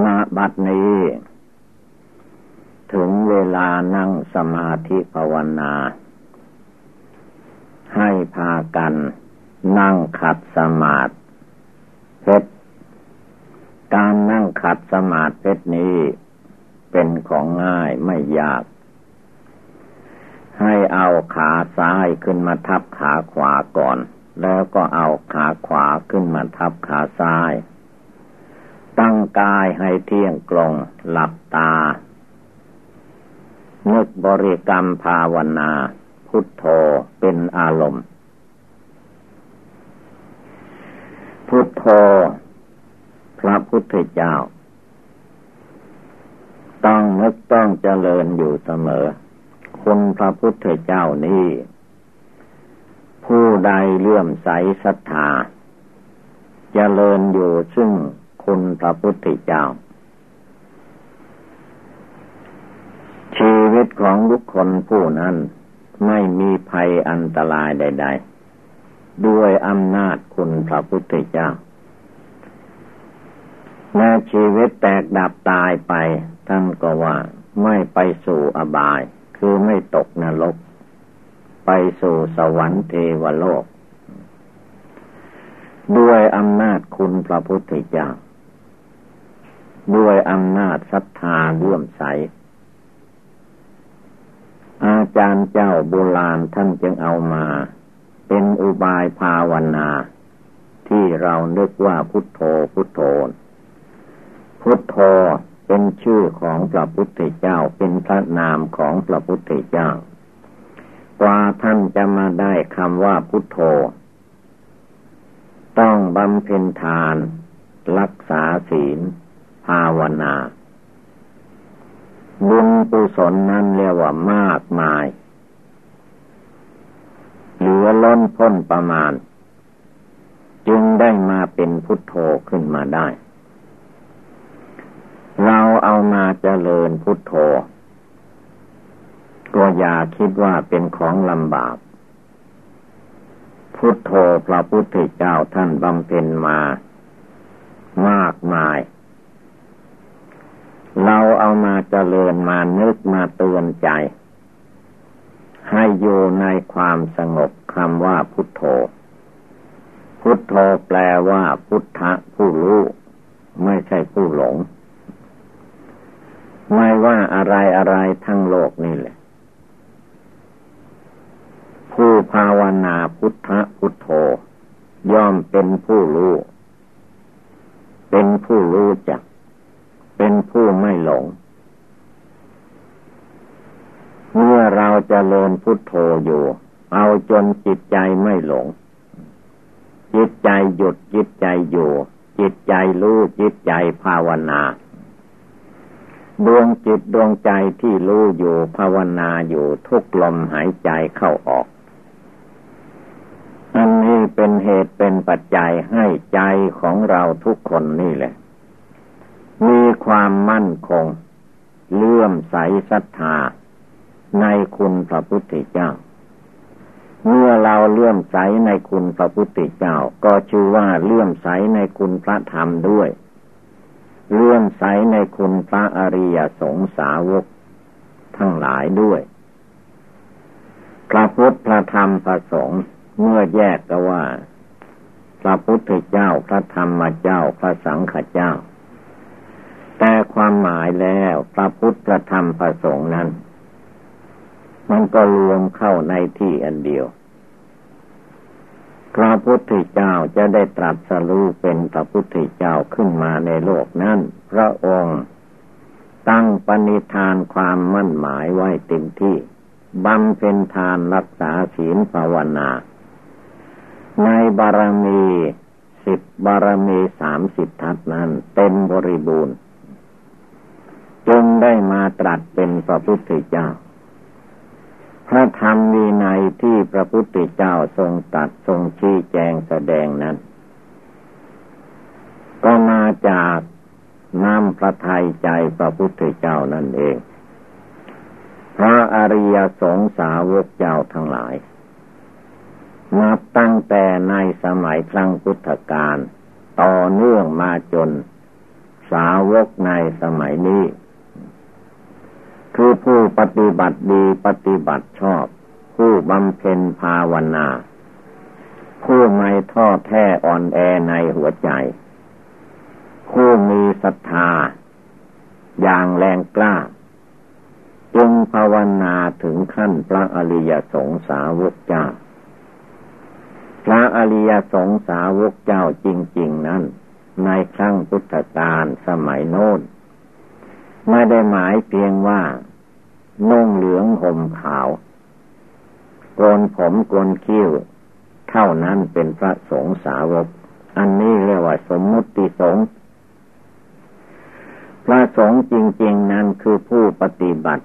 มาบัดนี้ ถึงเวลานั่งสมาธิภาวนา ให้พากันนั่งขัดสมาธิเพชรการนั่งขัดสมาธิเพชรนี้ เป็นของง่ายไม่ยาก ให้เอาขาซ้ายขึ้นมาทับขาขวาก่อน แล้วก็เอาขาขวาขึ้นมาทับขาซ้าย ตั้งกายให้เที่ยงกลงหลับตา นึกบริกรรมภาวนา พุทโธเป็นอารมณ์ พุทโธ พระพุทธเจ้า ต้องนึกต้องเจริญอยู่เสมอ คุณพระพุทธเจ้านี้ผู้ใดเลื่อมใสศรัทธาเจริญอยู่ซึ่ง คุณพระพุทธเจ้า ชีวิตของทุกคนผู้นั้นไม่มีภัยอันตรายใด ๆ ด้วยอำนาจคุณพระพุทธเจ้าแม้ชีวิตแตกดับตายไป ท่านก็ว่าไม่ไปสู่อบาย คือไม่ตกนรก ไปสู่สวรรค์เทวโลก ด้วยอำนาจคุณพระพุทธเจ้า ด้วยอำนาจศรัทธาร่วมใส อาจารย์เจ้าโบราณท่านจึงเอามา เป็นอุบายภาวนา ที่เรานึกว่าพุทโธพุทโธ พุทโธเป็นชื่อของพระพุทธเจ้าเป็นพระนามของพระพุทธเจ้ากว่าท่านจะมาได้คำว่าพุทโธ ต้องบำเพ็ญทาน รักษาศีล ภาวนา บุญกุศลนั้นเรียกว่ามากมาย เหลือล้นพ้นประมาณ จึงได้มาเป็นพุทโธขึ้นมาได้ เราเอามาเจริญพุทโธก็อย่าคิดว่าเป็นของลำบาก พุทโธพระพุทธเจ้าท่านบำเพ็ญมามากมาย เราเอามาเจริญมานึกมาเตือนใจ ให้อยู่ในความสงบคำว่าพุทโธ พุทโธแปลว่าพุทธะผู้รู้ไม่ใช่ผู้หลง ไม่ว่าอะไรอะไรทั้งโลกนี่แหละ ผู้ภาวนาพุทธะพุทโธ ย่อมเป็นผู้รู้ เป็นผู้รู้จัก เป็นผู้ไม่หลง เมื่อเราจเจริญพุทโธอยู่ เอาจนจิตใจไม่หลง จิตใจหยุดจิตใจอยู่ จิตใจรู้จิตใจภาวนา ดวงจิตดวงใจที่รู้อยู่ภาวนาอยู่ทุกลมหายใจเข้าออกอันนี้เป็นเหตุเป็นปัจจัยให้ใจของเราทุกคนนี่แหละ มีความมั่นคง เลื่อมใสศรัทธา ในคุณพระพุทธเจ้า เมื่อเราเลื่อมใสในคุณพระพุทธเจ้า ก็ชื่อว่าเลื่อมใสในคุณพระธรรมด้วย เลื่อมใสในคุณพระอริยสงสาวก ทั้งหลายด้วย พระพุทธพระธรรมพระสงฆ์เมื่อแยกก็ว่า พระพุทธเจ้าพระธรรมเจ้าพระสังฆเจ้า แต่ความหมายแล้วพระพุทธธรรมประสงค์นั้น มันก็รวมเข้าในที่อันเดียว พระพุทธเจ้าจะได้ตรัสรู้เป็นพระพุทธเจ้าขึ้นมาในโลกนั้น พระองค์ตั้งปณิธานความมั่นหมายไว้เต็มที่บำเพ็ญทานรักษาศีลภาวนา ในบารมีสิบบารมีสามสิบทัศนั้นเต็มบริบูรณ์ จึงได้มาตรัสเป็นพระพุทธเจ้า พระธรรมมีในที่พระพุทธเจ้าทรงตัดทรงชี้แจงแสดงนั้น ก็มาจากน้ำพระทัยใจพระพุทธเจ้านั่นเอง พระอริยสงสาวกเจ้าทั้งหลาย นับตั้งแต่ในสมัยครั้งพุทธกาลต่อเนื่องมาจนสาวกในสมัยนี้ คือผู้ปฏิบัติดีปฏิบัติชอบ ผู้บำเพ็ญภาวนา ผู้ไม่ท้อแท้อ่อนแอในหัวใจ ผู้มีศรัทธา อย่างแรงกล้า จึงภาวนาถึงขั้นพระอริยสงสาวกเจ้า พระอริยสงสาวกเจ้าจริง ๆ นั้น ในครั้งพุทธกาลสมัยโน้น ไม่ได้หมายเพียงว่านุ่งเหลืองห่มขาวโกนผมโกนคิ้ว เท่านั้นเป็นพระสงฆ์สาวก อันนี้เรียกว่าสมมุติสงฆ์พระสงฆ์จริง ๆ นั้นคือผู้ปฏิบัติ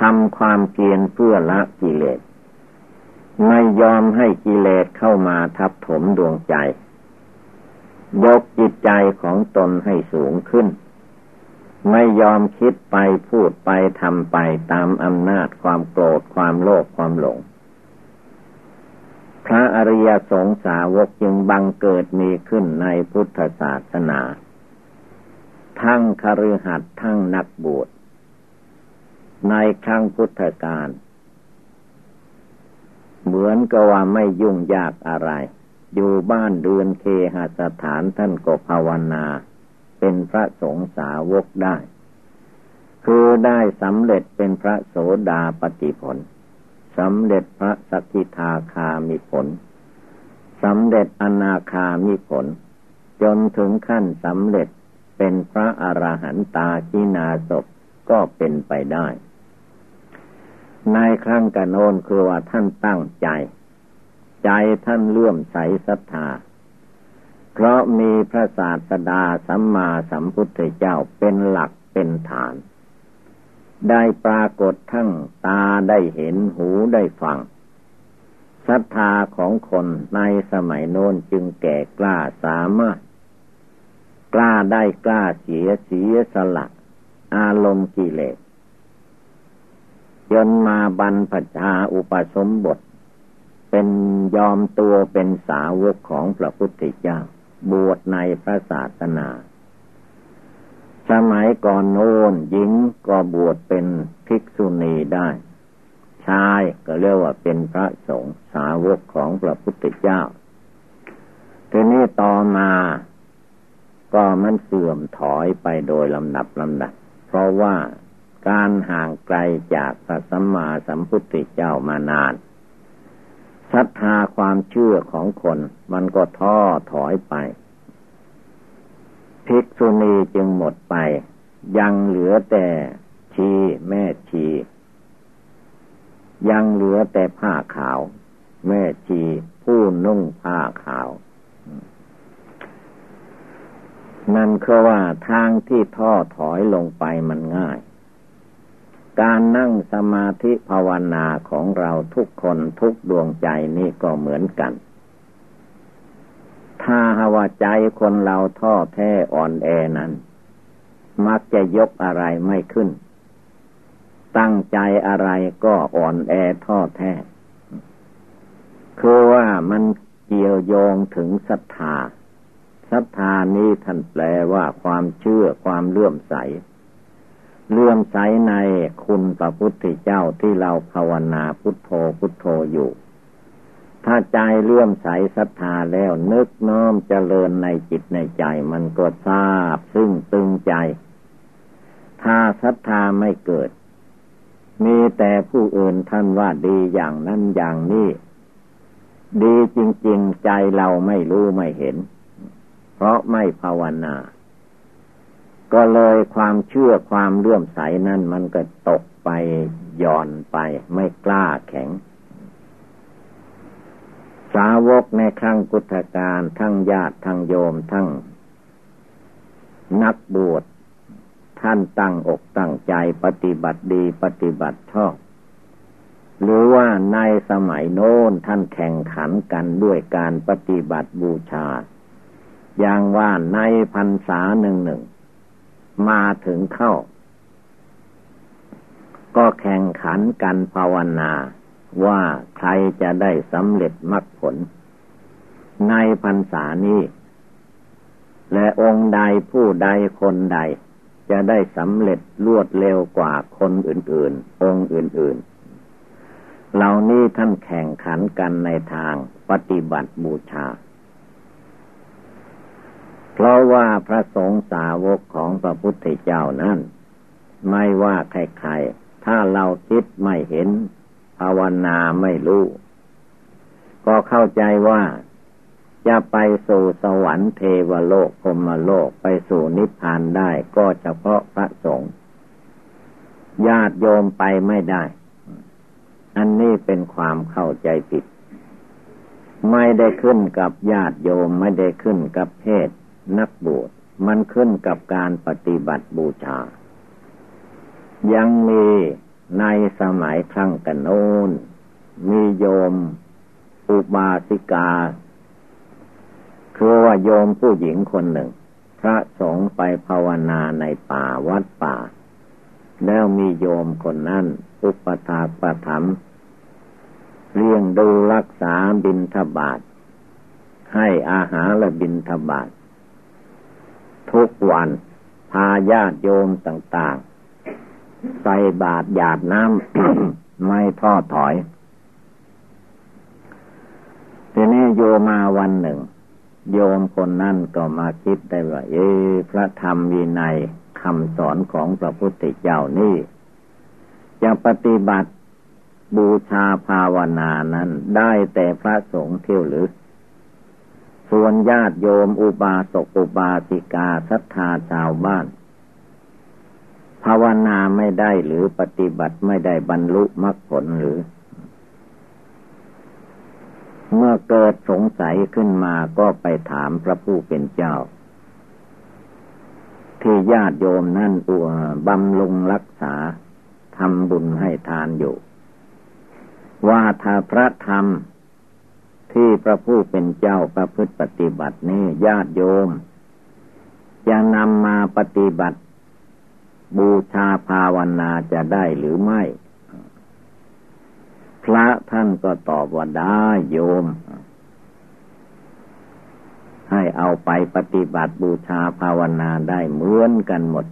ทำความเพียรเพื่อละกิเลส ไม่ยอมให้กิเลสเข้ามาทับถมดวงใจ ยกจิตใจของตนให้สูงขึ้น ไม่ยอมคิดไปพูดไปทำไปตามอำนาจความโกรธความโลภความหลง พระอริยสงสาวกจึงบังเกิดมีขึ้นในพุทธศาสนา ทั้งคฤหัสถ์ทั้งนักบวชในครั้งพุทธกาลเหมือนกับว่าไม่ยุ่งยากอะไร อยู่บ้านเดือนเคหสถานท่านก็ภาวนา เป็นพระสงฆ์สาวกได้ คือได้สำเร็จเป็นพระโสดาปฏิผลสำเร็จพระสกิทาคามิผลสำเร็จอนาคามิผล จนถึงขั้นสำเร็จเป็นพระอรหันตาชินาศก็เป็นไปได้ ในครั้งกันโน้นคือว่าท่านตั้งใจ ใจท่านเลื่อมใสศรัทธา เพราะมีพระศาสดาสัมมาสัมพุทธเจ้าเป็นหลักเป็นฐาน ได้ปรากฏทั้งตาได้เห็นหูได้ฟังศรัทธาของคนในสมัยโน้นจึงแก่กล้าสามารถ กล้าได้กล้าเสียเสียสละ อารมณ์กิเลสจนมาบรรพชาอุปสมบท เป็นยอมตัวเป็นสาวกของพระพุทธเจ้า บวชในพระศาสนา สมัยก่อนโน้นหญิงก็บวชเป็นภิกษุณีได้ ชายก็เรียกว่าเป็นพระสงฆ์สาวกของพระพุทธเจ้า ทีนี้ต่อมาก็มันเสื่อมถอยไปโดยลำดับลำดับ เพราะว่าการห่างไกลจากพระสัมมาสัมพุทธเจ้ามานาน ศรัทธาความเชื่อของคนมันก็ท้อถอยไป ภิกษุณีจึงหมดไป ยังเหลือแต่ชีแม่ชี ยังเหลือแต่ผ้าขาว แม่ชีผู้นุ่งผ้าขาว นั่นคือว่าทางที่ท้อถอยลงไปมันง่าย การนั่งสมาธิภาวนาของเราทุกคนทุกดวงใจนี่ก็เหมือนกัน ถ้าหาวาใจคนเราท้อแท้อ่อนแอนั้น มักจะยกอะไรไม่ขึ้น ตั้งใจอะไรก็อ่อนแอท้อแท้ คือว่ามันเกี่ยวโยงถึงศรัทธา ศรัทธานี้ท่านแปลว่าความเชื่อความเลื่อมใส เลื่อมใสในคุณพระพุทธเจ้าที่เราภาวนาพุทโธพุทโธอยู่ ถ้าใจเลื่อมใสศรัทธาแล้วนึกน้อมเจริญในจิตในใจ มันก็ทราบซึ่งตึงใจ ถ้าศรัทธาไม่เกิด มีแต่ผู้อื่นท่านว่าดีอย่างนั้นอย่างนี้ ดีจริง ๆ ใจเราไม่รู้ไม่เห็น เพราะไม่ภาวนา ก็เลยความเชื่อความเลื่อมใสนั่นมันก็ตกไปหย่อนไป ไม่กล้าแข็ง สาวกในครั้งพุทธกาลทั้งญาติทั้งโยมทั้ง นักบวชท่านตั้งอกตั้งใจปฏิบัติดีปฏิบัติชอบ หรือว่าในสมัยโน้นท่านแข่งขันกันด้วยการปฏิบัติบูชา อย่างว่าในพรรษาหนึ่งหนึ่ง มาถึงเข้า ก็แข่งขันกันภาวนาว่าใครจะได้สำเร็จมรรคผล ในพรรษานี้ และองค์ใดผู้ใดคนใด จะได้สำเร็จรวดเร็วกว่าคนอื่น ๆ องค์อื่น ๆ เหล่านี้ท่านแข่งขันกันในทางปฏิบัติบูชา เพราะว่าพระสงฆ์สาวกของพระพุทธเจ้านั้น ไม่ว่าใครๆ ถ้าเราคิดไม่เห็น ภาวนาไม่รู้ ก็เข้าใจว่าจะไปสู่สวรรค์เทวโลกพรมโลกไปสู่นิพพานได้ก็เฉพาะพระสงฆ์ญาติโยมไปไม่ได้ อันนี้เป็นความเข้าใจผิด ไม่ได้ขึ้นกับญาติโยมไม่ได้ขึ้นกับเพศ นักบวชมันขึ้นกับการปฏิบัติบูชา ยังมีในสมัยครั้งกันโน้น มีโยม อุบาสิกา คือว่าโยมผู้หญิงคนหนึ่ง พระสงฆ์ไปภาวนาในป่าวัดป่า แล้วมีโยมคนนั้น อุปถาประถมเลี้ยงดูรักษาบินทบาทให้อาหารและบินทบาท ทุกวัน พาญาติโยมต่างๆ ใส่บาตรหยาดน้ำไม่ท้อถอย ทีนี้โยมาวันหนึ่ง โยมคนนั่นก็มาคิดได้ว่า เออพระธรรมวินัยคำสอนของพระพุทธเจ้านี่จะปฏิบัติบูชาภาวนานั้นได้แต่พระสงฆ์เที่ยวหรือ ส่วนญาติโยมอุบาสกอุบาสิกาศรัทธาชาวบ้าน ภาวนาไม่ได้หรือปฏิบัติไม่ได้บรรลุมรรคผลหรือ เมื่อเกิดสงสัยขึ้นมาก็ไปถามพระผู้เป็นเจ้า ที่ญาติโยมนั่นอัวบำรุงรักษาทำบุญให้ทานอยู่ ว่าถ้าพระธรรม ที่พระผู้เป็นเจ้าประพฤติปฏิบัตินี้ญาติโยมจะนำมาปฏิบัติ บูชาภาวนาจะได้หรือไม่ พระท่านก็ตอบว่าได้โยม ให้เอาไปปฏิบัติบูชาภาวนาได้เหมือนกันหมด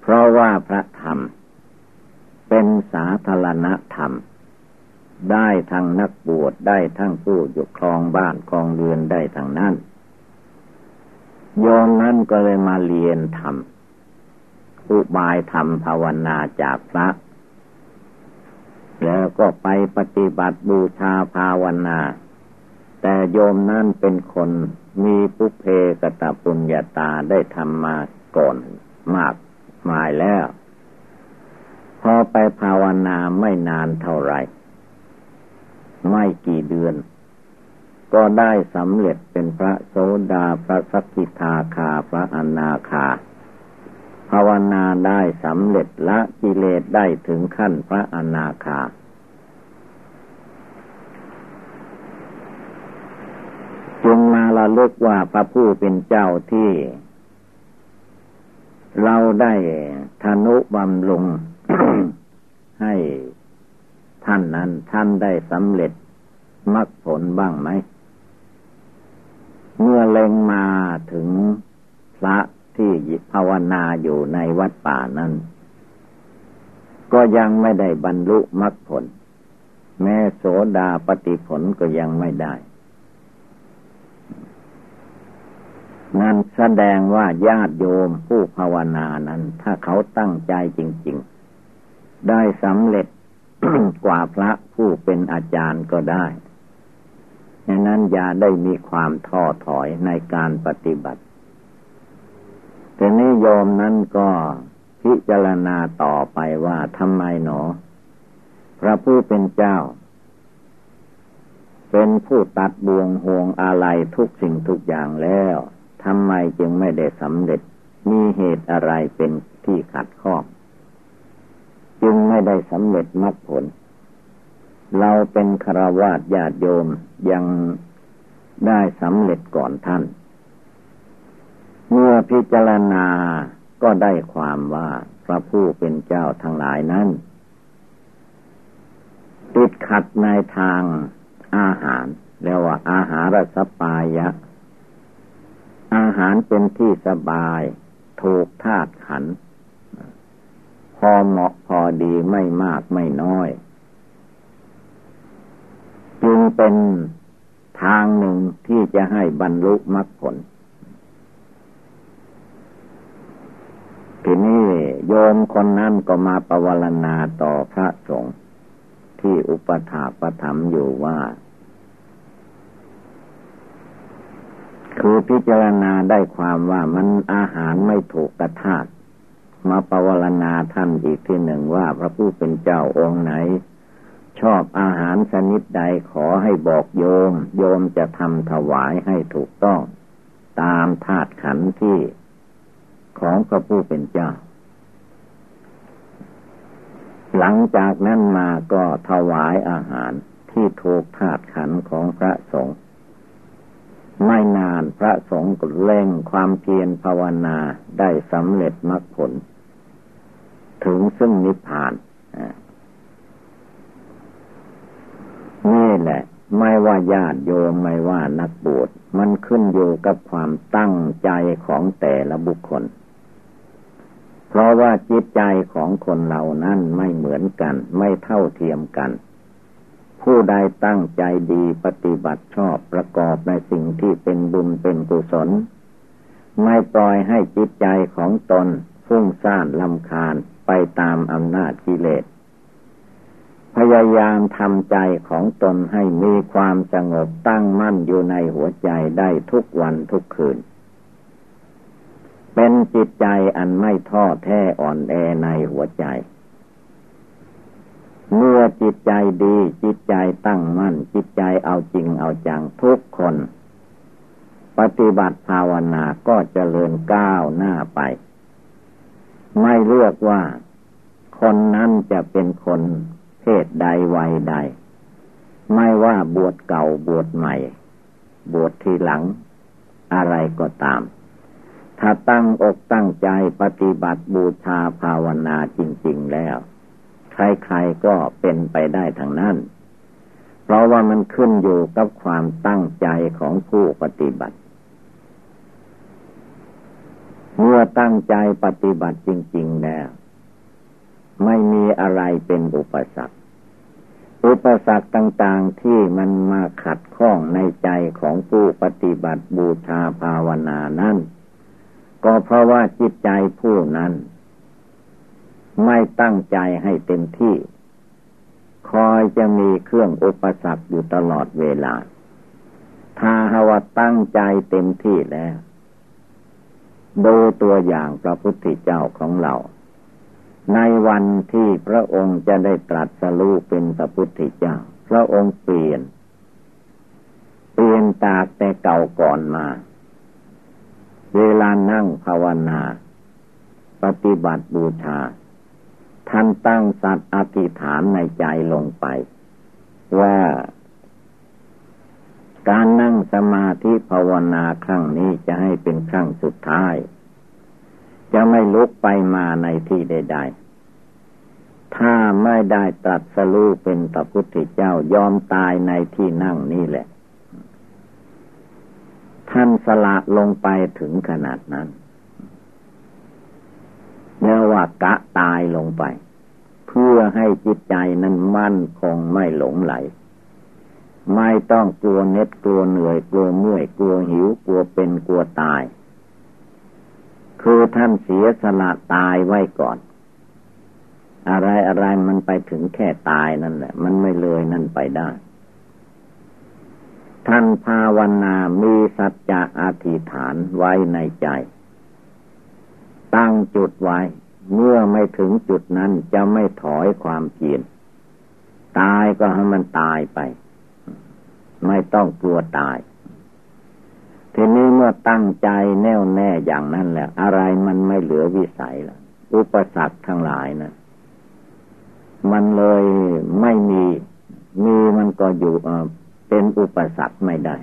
เพราะว่าพระธรรม เป็นสาธารณธรรม ได้ทั้งนักบวชได้ทั้งผู้อยู่ครองบ้านครองเรือนได้ทั้งนั้นโยมนั้นก็เลยมาเรียนธรรมอุบายธรรมภาวนาจากพระ แล้วก็ไปปฏิบัติบูชาภาวนา แต่โยมนั่นเป็นคนมีปุเพกตปุญญาตาได้ทำมาก่อนมากมายแล้ว พอไปภาวนาไม่นานเท่าไหร่ ไม่กี่เดือน ก็ได้สำเร็จเป็นพระโสดาพระสักกิทาคาพระอนาคาภาวนาได้สำเร็จละกิเลสได้ถึงขั้นพระอนาคาจึงมาละลึกว่าพระผู้เป็นเจ้าที่ เราได้ธนุบำลงให้ ท่านนั้นท่านได้สำเร็จมรรคผลบ้างไหม เมื่อเล็งมาถึงพระที่ภาวนาอยู่ในวัดป่านั้น ก็ยังไม่ได้บรรลุมรรคผล แม้โสดาปฏิผลก็ยังไม่ได้ นั่นแสดงว่าญาติโยมผู้ภาวนานั้น ถ้าเขาตั้งใจจริง ๆ ได้สำเร็จ กว่าพระผู้เป็นอาจารย์ก็ได้ดังนั้นอย่าได้มีความท้อถอยในการปฏิบัติแต่นิยมนั้นก็พิจารณาต่อไปว่าทำไมหนอ พระผู้เป็นเจ้า เป็นผู้ตัดบ่วงห่วงอะไรทุกสิ่งทุกอย่างแล้วทำไมจึงไม่ได้สำเร็จมีเหตุอะไรเป็นที่ขัดข้อง จึงไม่ได้สำเร็จมรรคผล เราเป็นคราวาสญาติโยมยังได้สำเร็จก่อนท่าน เมื่อพิจารณาก็ได้ความว่าพระผู้เป็นเจ้าทั้งหลายนั้น ติดขัดในทางอาหารเรียกว่าอาหารสปายะ อาหารเป็นที่สบาย ถูกธาตุขัน พอเหมาะพอดีไม่มากไม่น้อย จึงเป็นทางหนึ่งที่จะให้บรรลุมรรคผล ทีนี้โยมคนนั้นก็มาประวรณาต่อพระสงฆ์ที่อุปถาประถมอยู่ว่า คือพิจารณาได้ความว่ามันอาหารไม่ถูกกระทาต มาประวรณาท่านอีกที่หนึ่งว่าพระผู้เป็นเจ้าองค์ไหน ชอบอาหารชนิดใดขอให้บอกโยม โยมจะทำถวายให้ถูกต้อง ตามธาตุขันที่ของพระผู้เป็นเจ้า หลังจากนั้นมาก็ถวายอาหารที่ถูกธาตุขันของพระสงฆ์ไม่นานพระสงฆ์ก็เล่งความเพียรภาวนาได้สำเร็จมรรคผล ถึงซึ่งนิพพานนี่แหละ ไม่ว่าญาติโยมไม่ว่านักบวชมันขึ้นอยู่กับความตั้งใจของแต่ละบุคคล เพราะว่าจิตใจของคนเหล่านั้นไม่เหมือนกัน ไม่เท่าเทียมกัน ผู้ใดตั้งใจดีปฏิบัติชอบประกอบในสิ่งที่เป็นบุญเป็นกุศล ไม่ปล่อยให้จิตใจของตนฟุ้งซ่านลำคาญไปตามอำนาจกิเลส พยายามทำใจของตนให้มีความสงบตั้งมั่นอยู่ในหัวใจได้ทุกวันทุกคืน เป็นจิตใจอันไม่ท้อแท้อ่อนแอในหัวใจ เมื่อจิตใจดีจิตใจตั้งมั่น จิตใจเอาจริงเอาจังทุกคน ปฏิบัติภาวนาก็เจริญก้าวหน้าไป ไม่เลือกว่าคนนั้นจะเป็นคนเพศใดวัยใด ไม่ว่าบวชเก่าบวชใหม่ บวชทีหลัง อะไรก็ตาม ถ้าตั้งอกตั้งใจปฏิบัติบูชาภาวนาจริง ๆแล้ว ใครๆก็เป็นไปได้ทั้งนั้น เพราะว่ามันขึ้นอยู่กับความตั้งใจของผู้ปฏิบัติ เมื่อตั้งใจปฏิบัติจริง ๆ แล้ว ไม่มีอะไรเป็นอุปสรรค อุปสรรคต่างๆที่มันมาขัดข้องในใจของผู้ปฏิบัติบูชาภาวนานั้นก็เพราะว่าจิตใจผู้นั้น ไม่ตั้งใจให้เต็มที่ คอยจะมีเครื่องอุปสรรคอยู่ตลอดเวลา ถ้าหาวตั้งใจเต็มที่แล้ว ดูตัวอย่างพระพุทธเจ้าของเรา ในวันที่พระองค์จะได้ตรัสรู้เป็นพระพุทธเจ้า พระองค์เปลี่ยน เปลี่ยนจากแต่เก่าก่อนมา เวลานั่งภาวนา ปฏิบัติบูชา ท่านตั้งสัตว์อธิษฐานในใจลงไป ว่า การนั่งสมาธิภาวนาครั้งนี้จะให้เป็นครั้งสุดท้าย จะไม่ลุกไปมาในที่ใดๆ ถ้าไม่ได้ตรัสรู้เป็นตพุทธเจ้ายอมตายในที่นั่งนี่แหละ ท่านสละลงไปถึงขนาดนั้นเรียกว่ากะตายลงไป เพื่อให้จิตใจนั้นมั่นคงไม่หลงไหล ไม่ต้องกลัวเน็ดกลัวเหนื่อยกลัวเมื่อยกลัวหิวกลัวเป็นกลัวตาย คือท่านเสียสละตายไว้ก่อน อะไรอะไรมันไปถึงแค่ตายนั่นแหละ มันไม่เลยนั่นไปได้ ท่านภาวนามีสัจจะอธิษฐานไว้ในใจ ตั้งจุดไว้ เมื่อไม่ถึงจุดนั้นจะไม่ถอยความเพียรตายก็ให้มันตายไป ไม่ต้องกลัวตาย ทีนี้เมื่อตั้งใจแน่วแน่อย่างนั้นแหละอะไรมันไม่เหลือวิสัยแล้วอุปสรรคทั้งหลายนะมันเลยไม่มี มีมันก็อยู่เป็นอุปสรรคไม่ได้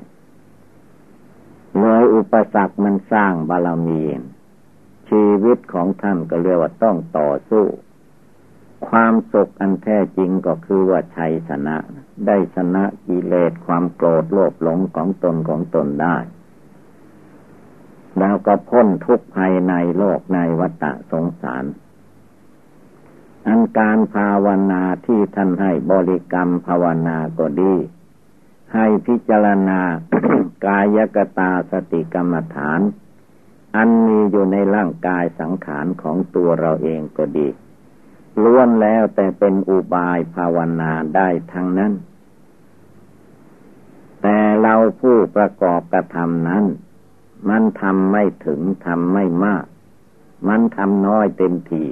เลยอุปสรรคมันสร้างบารมีชีวิตของท่านก็เรียกว่าต้องต่อสู้ ความสุขอันแท้จริงก็คือว่าชัยชนะ ได้ชนะกิเลสความโกรธโลภหลงของตนของตนได้ แล้วก็พ้นทุกภัยในโลกในวัฏสงสารอันการภาวนาที่ท่านให้บริกรรมภาวนาก็ดี ให้พิจารณากายกตาสติกรรมฐาน อันมีอยู่ในร่างกายสังขารของตัวเราเองก็ดี ล้วนแล้วแต่เป็นอุบายภาวนาได้ทั้งนั้น แต่เราผู้ประกอบกระทำนั้น มันทำไม่ถึงทำไม่มาก มันทำน้อยเต็มที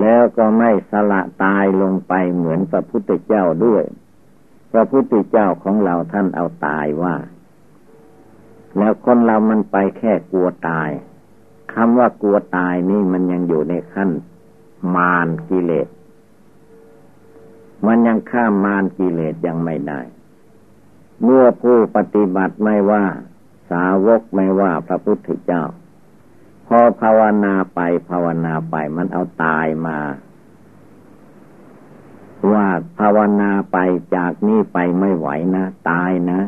แล้วก็ไม่สละตายลงไปเหมือนพระพุทธเจ้าด้วย พระพุทธเจ้าของเราท่านเอาตายว่า แล้วคนเรามันไปแค่กลัวตายคำว่ากลัวตายนี่มันยังอยู่ในขั้น มารกิเลส มันยังข้ามมารกิเลสยังไม่ได้ เมื่อผู้ปฏิบัติไม่ว่า สาวกไม่ว่าพระพุทธเจ้า พอภาวนาไปภาวนาไปมันเอาตายมา ว่าภาวนาไปจากนี้ไปไม่ไหวนะ ตายนะ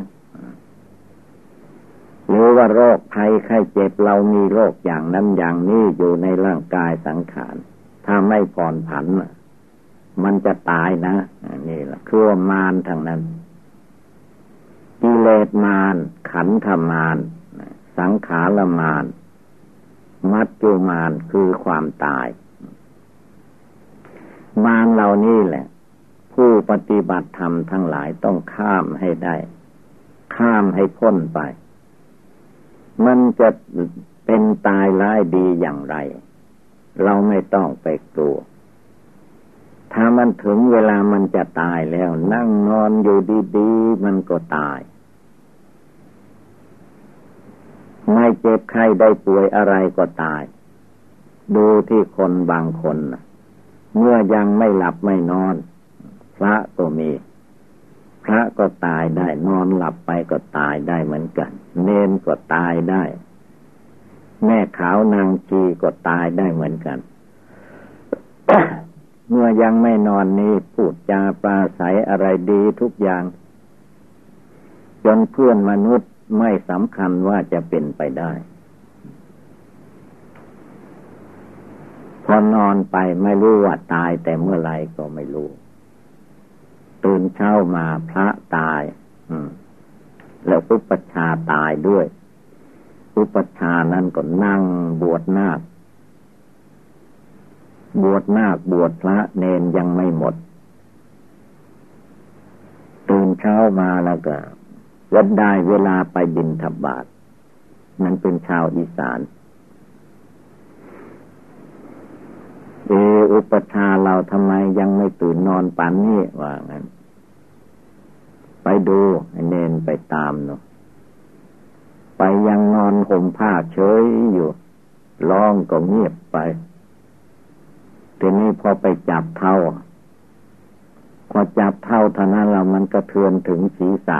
หรือว่าโรคภัยไข้เจ็บเรามีโรคอย่างนั้นอย่างนี้อยู่ในร่างกายสังขาร ถ้าไม่ผ่อนผัน มันจะตายนะนี่แหละคือว่ามารทางนั้นกิเลสมารขันธมารสังขารมารมัจจุมารคือความตาย มารเหล่านี้แหละ ผู้ปฏิบัติธรรมทั้งหลายต้องข้ามให้ได้ ข้ามให้พ้นไป มันจะเป็นตายร้ายดีอย่างไร เราไม่ต้องไปกลัว ถ้ามันถึงเวลามันจะตายแล้ว นั่งนอนอยู่ดีๆ มันก็ตาย ไม่เจ็บไข้ได้ป่วยอะไรก็ตาย ดูที่คนบางคนเมื่อยังไม่หลับไม่นอน พระก็มี พระก็ตายได้ นอนหลับไปก็ตายได้เหมือนกัน เนนก็ตายได้ แม่ขาวนางชีก็ตายได้เหมือนกัน เมื่อยังไม่นอนนี้พูดจาปราศัยอะไรดีทุกอย่าง จนเพื่อนมนุษย์ไม่สำคัญว่าจะเป็นไปได้ พอนอนไปไม่รู้ว่าตายแต่เมื่อไรก็ไม่รู้ตื่นเช้ามาพระตาย อืม แล้วอุปชาตายด้วย อุปชานั้นก็นั่งบวชนาค บวชนาคบวชพระเนนยังไม่หมด ตื่นเช้ามาแล้วก็วันได้เวลาไปบินทบาทนั้นเป็นชาวอีสานเออุปชาเราทำไมยังไม่ตื่นนอนปันนี่ว่างั้น ไปดูเนนไปตามเนาะ ไปยังนอนห่มผ้าเฉยอยู่ร้องก็เงียบไป ทีนี้พอไปจับเท่าพอจับเท่าท่านั้นเรามันกระเทือนถึงศีรษะ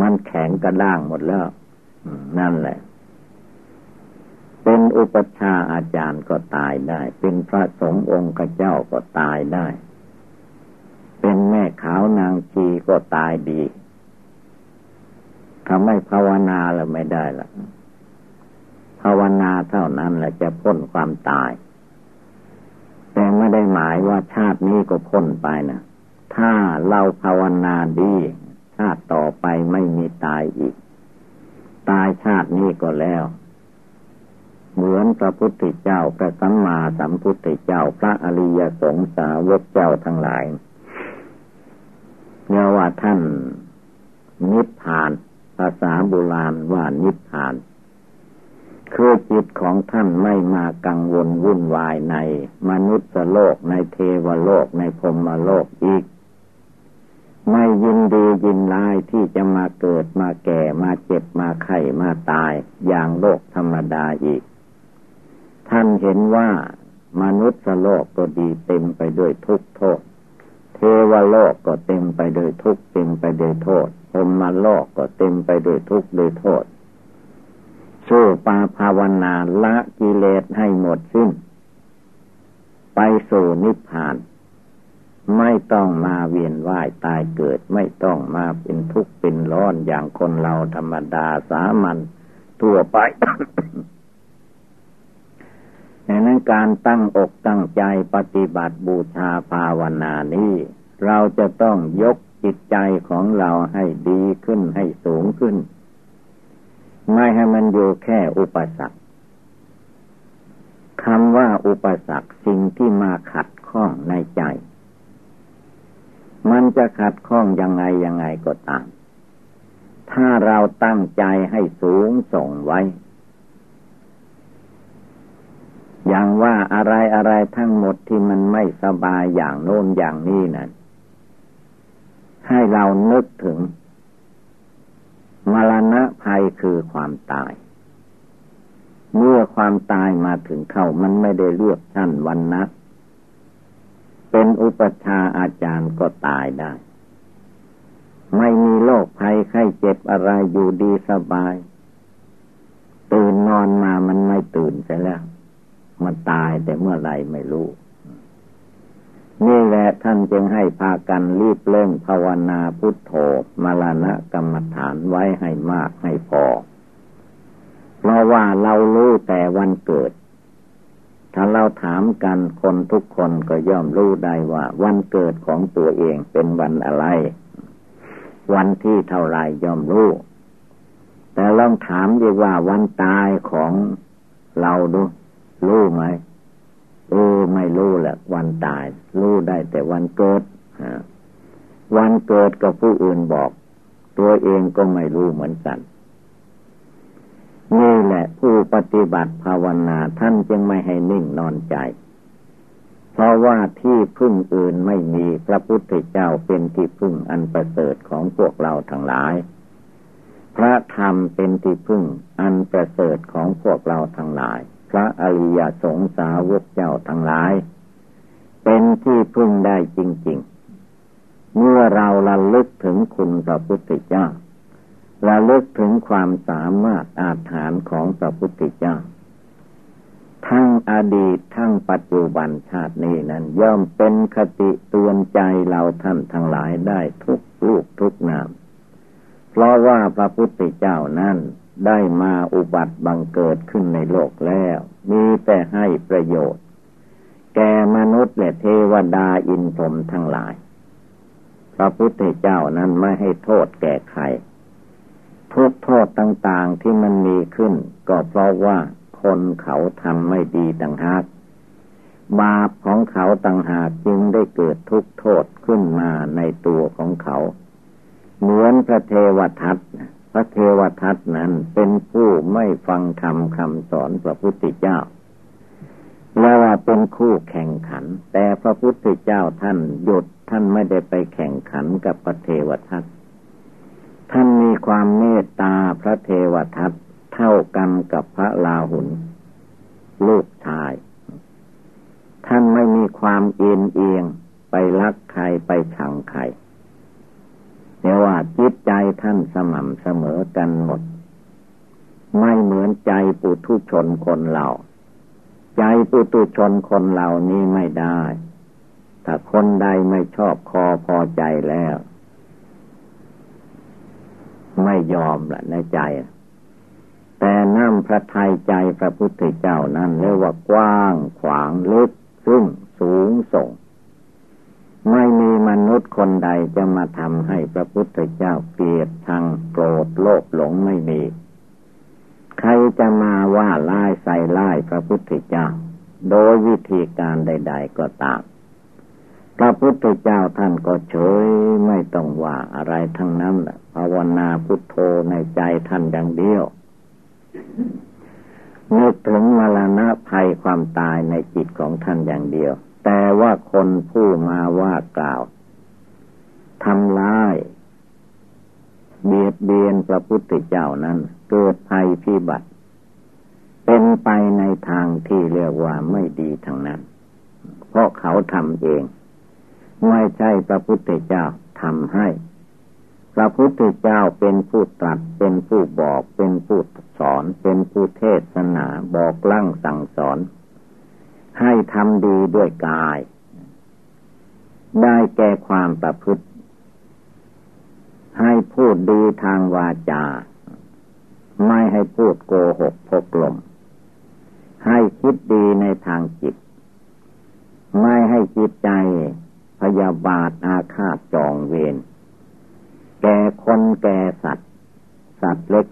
มันแข็งกระด้างหมดแล้วนั่นแหละ เป็นอุปชาอาจารย์ก็ตายได้ เป็นพระสงฆ์องค์เจ้าก็ตายได้ เป็นแม่ขาวนางชีก็ตายดี ทำไม่ภาวนาแล้วไม่ได้ละภาวนาเท่านั้นแหละจะพ้นความตาย แต่ไม่ได้หมายว่าชาตินี้ก็พ้นไปนะถ้าเราภาวนาดีชาติต่อไปไม่มีตายอีก ตายชาตินี้ก็แล้ว เหมือนพระพุทธเจ้าพระสัมมาสัมพุทธเจ้าพระอริยสงสาวกเจ้าทั้งหลายเรียกว่าท่านนิพพาน ภาษาโบราณว่านิพพาน คือจิตของท่านไม่มากังวลวุ่นวายในมนุษย์โลกในเทวโลกในพรมโลกอีก ไม่ยินดียินร้ายที่จะมาเกิดมาแก่มาเจ็บมาไข้มาตายอย่างโลกธรรมดาอีก ท่านเห็นว่ามนุษย์โลกก็ดีเต็มไปด้วยทุกโทษ เทวโลกก็เต็มไปด้วยทุกเต็มไปด้วยโทษ พรมโลกก็เต็มไปด้วยทุกข์ด้วยโทษ สู้ปาภาวนาละกิเลสให้หมดสิ้น ไปสู่นิพพาน ไม่ต้องมาเวียนว่ายตายเกิดไม่ต้องมาเป็นทุกข์เป็นร้อนอย่างคนเราธรรมดาสามัญทั่วไปดังนั้นการตั้งอกตั้งใจปฏิบัติบูชาภาวนานี้ เราจะต้องยก จิตใจของเราให้ดีขึ้นให้สูงขึ้น ไม่ให้มันอยู่แค่อุปสรรคคำว่าอุปสรรคสิ่งที่มาขัดข้องในใจ มันจะขัดข้องยังไงยังไงก็ตาม ถ้าเราตั้งใจให้สูงส่งไว้ อย่างว่าอะไรอะไรทั้งหมดที่มันไม่สบายอย่างโน้นอย่างนี้นะ่ะ ให้เรานึกถึง มรณะภัยคือความตาย เมื่อความตายมาถึงเข้ามันไม่ได้เลือกชั้นวันนะเป็นอุปชาอาจารย์ก็ตายได้ ไม่มีโรคภัยไข้เจ็บอะไรอยู่ดีสบาย ตื่นนอนมามันไม่ตื่นใช่แล้ว มันตายแต่เมื่อไรไม่รู้ นี่แหละท่านจึงให้พากันรีบเร่งภาวนาพุทโธมรณะกรรมฐานไว้ให้มากให้พอ เพราะว่าเรารู้แต่วันเกิด ถ้าเราถามกันคนทุกคนก็ย่อมรู้ได้ว่า วันเกิดของตัวเองเป็นวันอะไร วันที่เท่าไรย่อมรู้ แต่ลองถามดีว่าวันตายของเราดูรู้ไหม ออไม่รู้แหละวันตาย รู้ได้แต่วันเกิดวันเกิดก็ผู้อื่นบอก ตัวเองก็ไม่รู้เหมือนกัน นี่แหละผู้ปฏิบัติภาวนาท่านจึงไม่ให้นิ่งนอนใจ เพราะว่าที่พึ่งอื่นไม่มีพระพุทธเจ้าเป็นที่พึ่งอันประเสริฐของพวกเราทั้งหลาย พระธรรมเป็นที่พึ่งอันประเสริฐของพวกเราทั้งหลาย ระอริยสงสาวกเจ้าทั้งหลาย เป็นที่พึ่งได้จริง ๆ เมื่อเราระลึกถึงคุณพระพุทธเจ้าระลึกถึงความสามารถอาถรรพ์ของพระพุทธเจ้า ทั้งอดีตทั้งปัจจุบันชาตินี้นั้น ย่อมเป็นคติเตือนใจเราท่านทั้งหลายได้ทุกลูกทุกนาม เพราะว่าพระพุทธเจ้านั้น ได้มาอุบัติบังเกิดขึ้นในโลกแล้ว มีแต่ให้ประโยชน์ แก่มนุษย์และเทวดาอินทรมทั้งหลาย พระพุทธเจ้านั้นไม่ให้โทษแก่ใคร ทุกโทษต่างๆที่มันมีขึ้น ก็เพราะว่าคนเขาทำไม่ดีต่างหากบาปของเขาต่างหากจึงได้เกิดทุกโทษขึ้นมาในตัวของเขา เหมือนพระเทวทัต พระเทวทัตนั้นเป็นผู้ไม่ฟังธรรมคำสอนพระพุทธเจ้าและว่าเป็นคู่แข่งขัน แต่พระพุทธเจ้าท่านหยุดท่านไม่ได้ไปแข่งขันกับพระเทวทัตท่านมีความเมตตาพระเทวทัตเท่ากันกับพระลาหุนลูกชาย ท่านไม่มีความเอียงเอียงไปรักใครไปชังใคร ว่าจิตใจท่านสม่ำเสมอกันหมด ไม่เหมือนใจปุถุชนคนเราใจปุถุชนคนเหล่านี้ไม่ได้ ถ้าคนใดไม่ชอบคอพอใจแล้ว ไม่ยอมละในใจ แต่น้ำพระทัยใจพระพุทธเจ้านั้นเรียกว่ากว้างขวางลึกซึ่งสูงส่ง ไม่มีมนุษย์คนใดจะมาทำให้พระพุทธเจ้าเกลียดชังโกรธโลภหลงไม่มี ใครจะมาว่าไล่ใส่ไล่พระพุทธเจ้า โดยวิธีการใด ๆ ก็ตามพระพุทธเจ้าท่านก็เฉยไม่ต้องว่าอะไรทั้งนั้นภาวนาพุทโธในใจท่านอย่างเดียวนึกถึงมรณะภัยความตายในจิตของท่านอย่างเดียว แต่ว่าคนผู้มาว่ากล่าวทำร้ายเบียดเบียนพระพุทธเจ้านั้น เกิดภัยพิบัติ เป็นไปในทางที่เรียกว่าไม่ดีทางนั้น เพราะเขาทำเอง ไม่ใช่พระพุทธเจ้าทำให้ พระพุทธเจ้าเป็นผู้ตรัส เป็นผู้บอก เป็นผู้สอน เป็นผู้เทศนาบอกลั่งสั่งสอน ให้ทำดีด้วยกาย ได้แก่ความประพฤติ ให้พูดดีทางวาจา ไม่ให้พูดโกหกพกลม ให้คิดดีในทางจิต ไม่ให้จิตใจพยาบาทอาฆาตจองเวรแก่คนแก่สัตว์ สัตว์เล็ก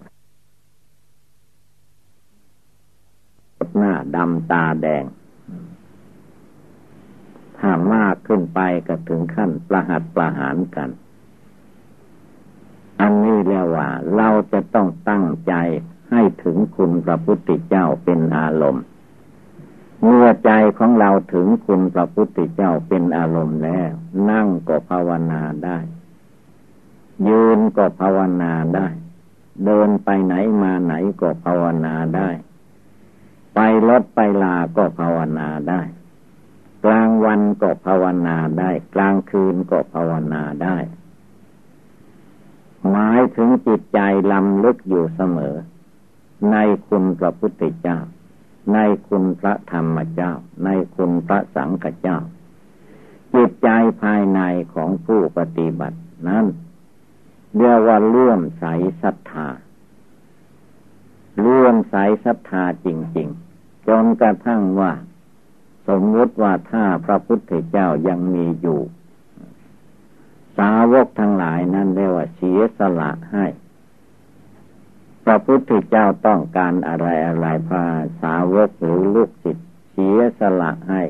หน้าดำตาแดง ถ้ามากขึ้นไปก็ถึงขั้นประหัตประหารกัน อันนี้เรียกว่า เราจะต้องตั้งใจให้ถึงคุณพระพุทธเจ้าเป็นอารมณ์ เมื่อใจของเราถึงคุณพระพุทธเจ้าเป็นอารมณ์แล้ว นั่งก็ภาวนาได้ ยืนก็ภาวนาได้ เดินไปไหนมาไหนก็ภาวนาได้ ไปรถไปลาก็ภาวนาได้ กลางวันก็ภาวนาได้ กลางคืนก็ภาวนาได้ หมายถึงจิตใจลำลึกอยู่เสมอ ในคุณพระพุทธเจ้า ในคุณพระธรรมเจ้า ในคุณพระสังฆเจ้า จิตใจภายในของผู้ปฏิบัตินั้นเรียกว่าเลื่อมใสศรัทธาเลื่อมใสศรัทธาจริง ๆ จนกระทั่งว่า สมมติว่าถ้าพระพุทธเจ้ายังมีอยู่ สาวกทั้งหลายนั้นเรียกว่าเสียสละให้ พระพุทธเจ้าต้องการอะไรอะไรพาสาวกหรือลูกศิษย์เสียสละให้